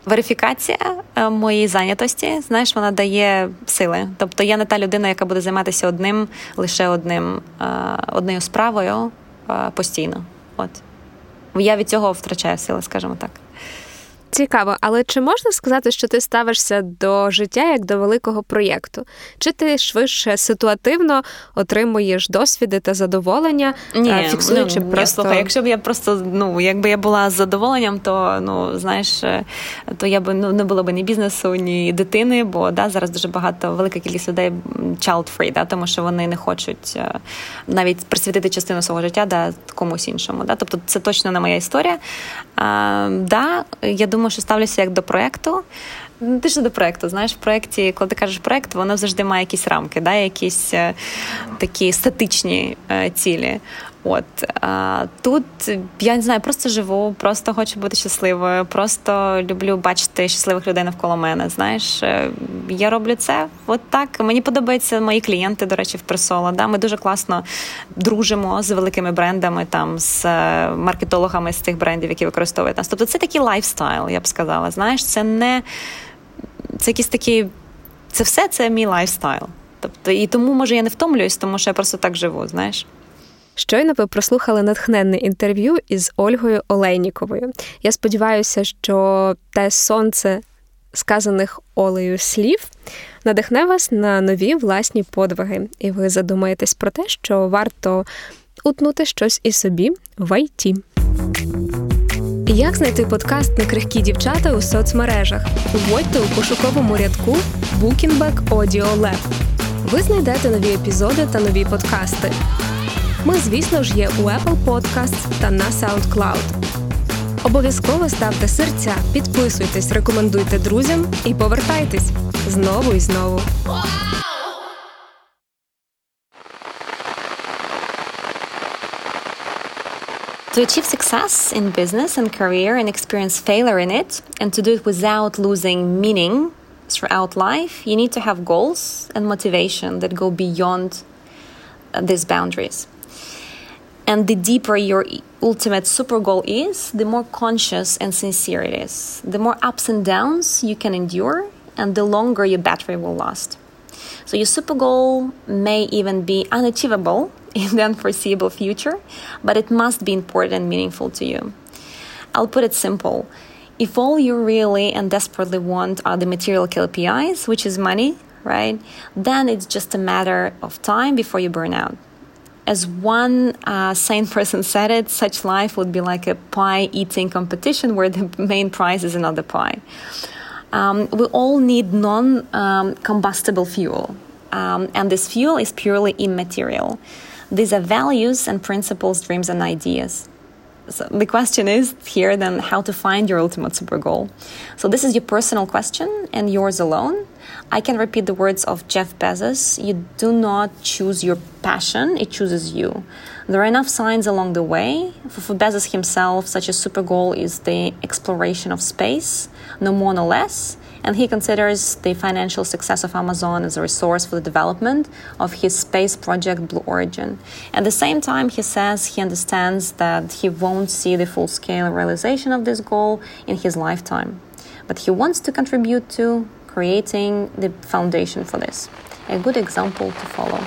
верифікація е, моєї зайнятості, знаєш, вона дає сили. Тобто я не та людина, яка буде займатися одним, лише одним, е, одною справою е, постійно. От. Я від цього втрачаю сили, скажімо так. Цікаво, але чи можна сказати, що ти ставишся до життя як до великого проєкту? Чи ти швидше ситуативно отримуєш досвіди та задоволення, Ні, фіксуючи ну, просто... слухай, якщо б я просто ну якби я була з задоволенням, то ну знаєш, е, то я би ну не було б ні бізнесу, ні дитини, бо да зараз дуже багато велика кількість людей child-free, да, тому що вони не хочуть е, навіть присвятити частину свого життя да, комусь іншому. Да, тобто це точно не моя історія. А, да, я думаю думаю, що ставлюся як до проекту. Ну, ти ж до проекту, знаєш, в проєкті, коли ти кажеш проект, воно завжди має якісь рамки, да, якісь е, такі статичні е, цілі. От а, тут я не знаю, просто живу, просто хочу бути щасливою, просто люблю бачити щасливих людей навколо мене. Знаєш, е, я роблю це от так. Мені подобаються мої клієнти, до речі, в Пресола. Да? Ми дуже класно дружимо з великими брендами, там з е, маркетологами з тих брендів, які використовують нас. Тобто це такий lifestyle, я б сказала. Знаєш, це не це якісь такі, це все це мій lifestyle. Тобто, і тому може я не втомлююсь, тому що я просто так живу, знаєш. Щойно ви прослухали натхненне інтерв'ю із Ольгою Олейніковою. Я сподіваюся, що те сонце сказаних Олею слів надихне вас на нові власні подвиги, і ви задумаєтесь про те, що варто утнути щось і собі в ІТ. Як знайти подкаст на крихкі дівчата у соцмережах? Вводьте у пошуковому рядку Bookingback Audio Lab. Ви знайдете нові епізоди та нові подкасти. Ми, звісно ж, є у Apple Podcasts та на SoundCloud. Обов'язково ставте серця, підписуйтесь, рекомендуйте друзям і повертайтесь знову і знову. To achieve success in business and career and experience failure in it, and to do it without losing meaning throughout life, you need to have goals and motivation that go beyond these boundaries. And the deeper your ultimate super goal is, the more conscious and sincere it is. The more ups and downs you can endure, and the longer your battery will last. So your super goal may even be unachievable in the unforeseeable future, but it must be important and meaningful to you. I'll put it simple. If all you really and desperately want are the material KPIs, which is money, right, then it's just a matter of time before you burn out. As one uh, sane person said it, such life would be like a pie eating competition where the main prize is another pie. Um, we all need non um, combustible fuel, um, and this fuel is purely immaterial. These are values and principles, dreams, and ideas. So the question is here then how to find your ultimate super goal. So this is your personal question and yours alone. I can repeat the words of Jeff Bezos you do not choose your passion, it chooses you. There are enough signs along the way. For, Bezos himself, such a super goal is the exploration of space, no more, no less and he considers the financial success of Amazon as a resource for the development of his space project Blue Origin. At the same time, he says he understands that he won't see the full scale realization of this goal in his lifetime, but he wants to contribute to creating the foundation for this. A good example to follow.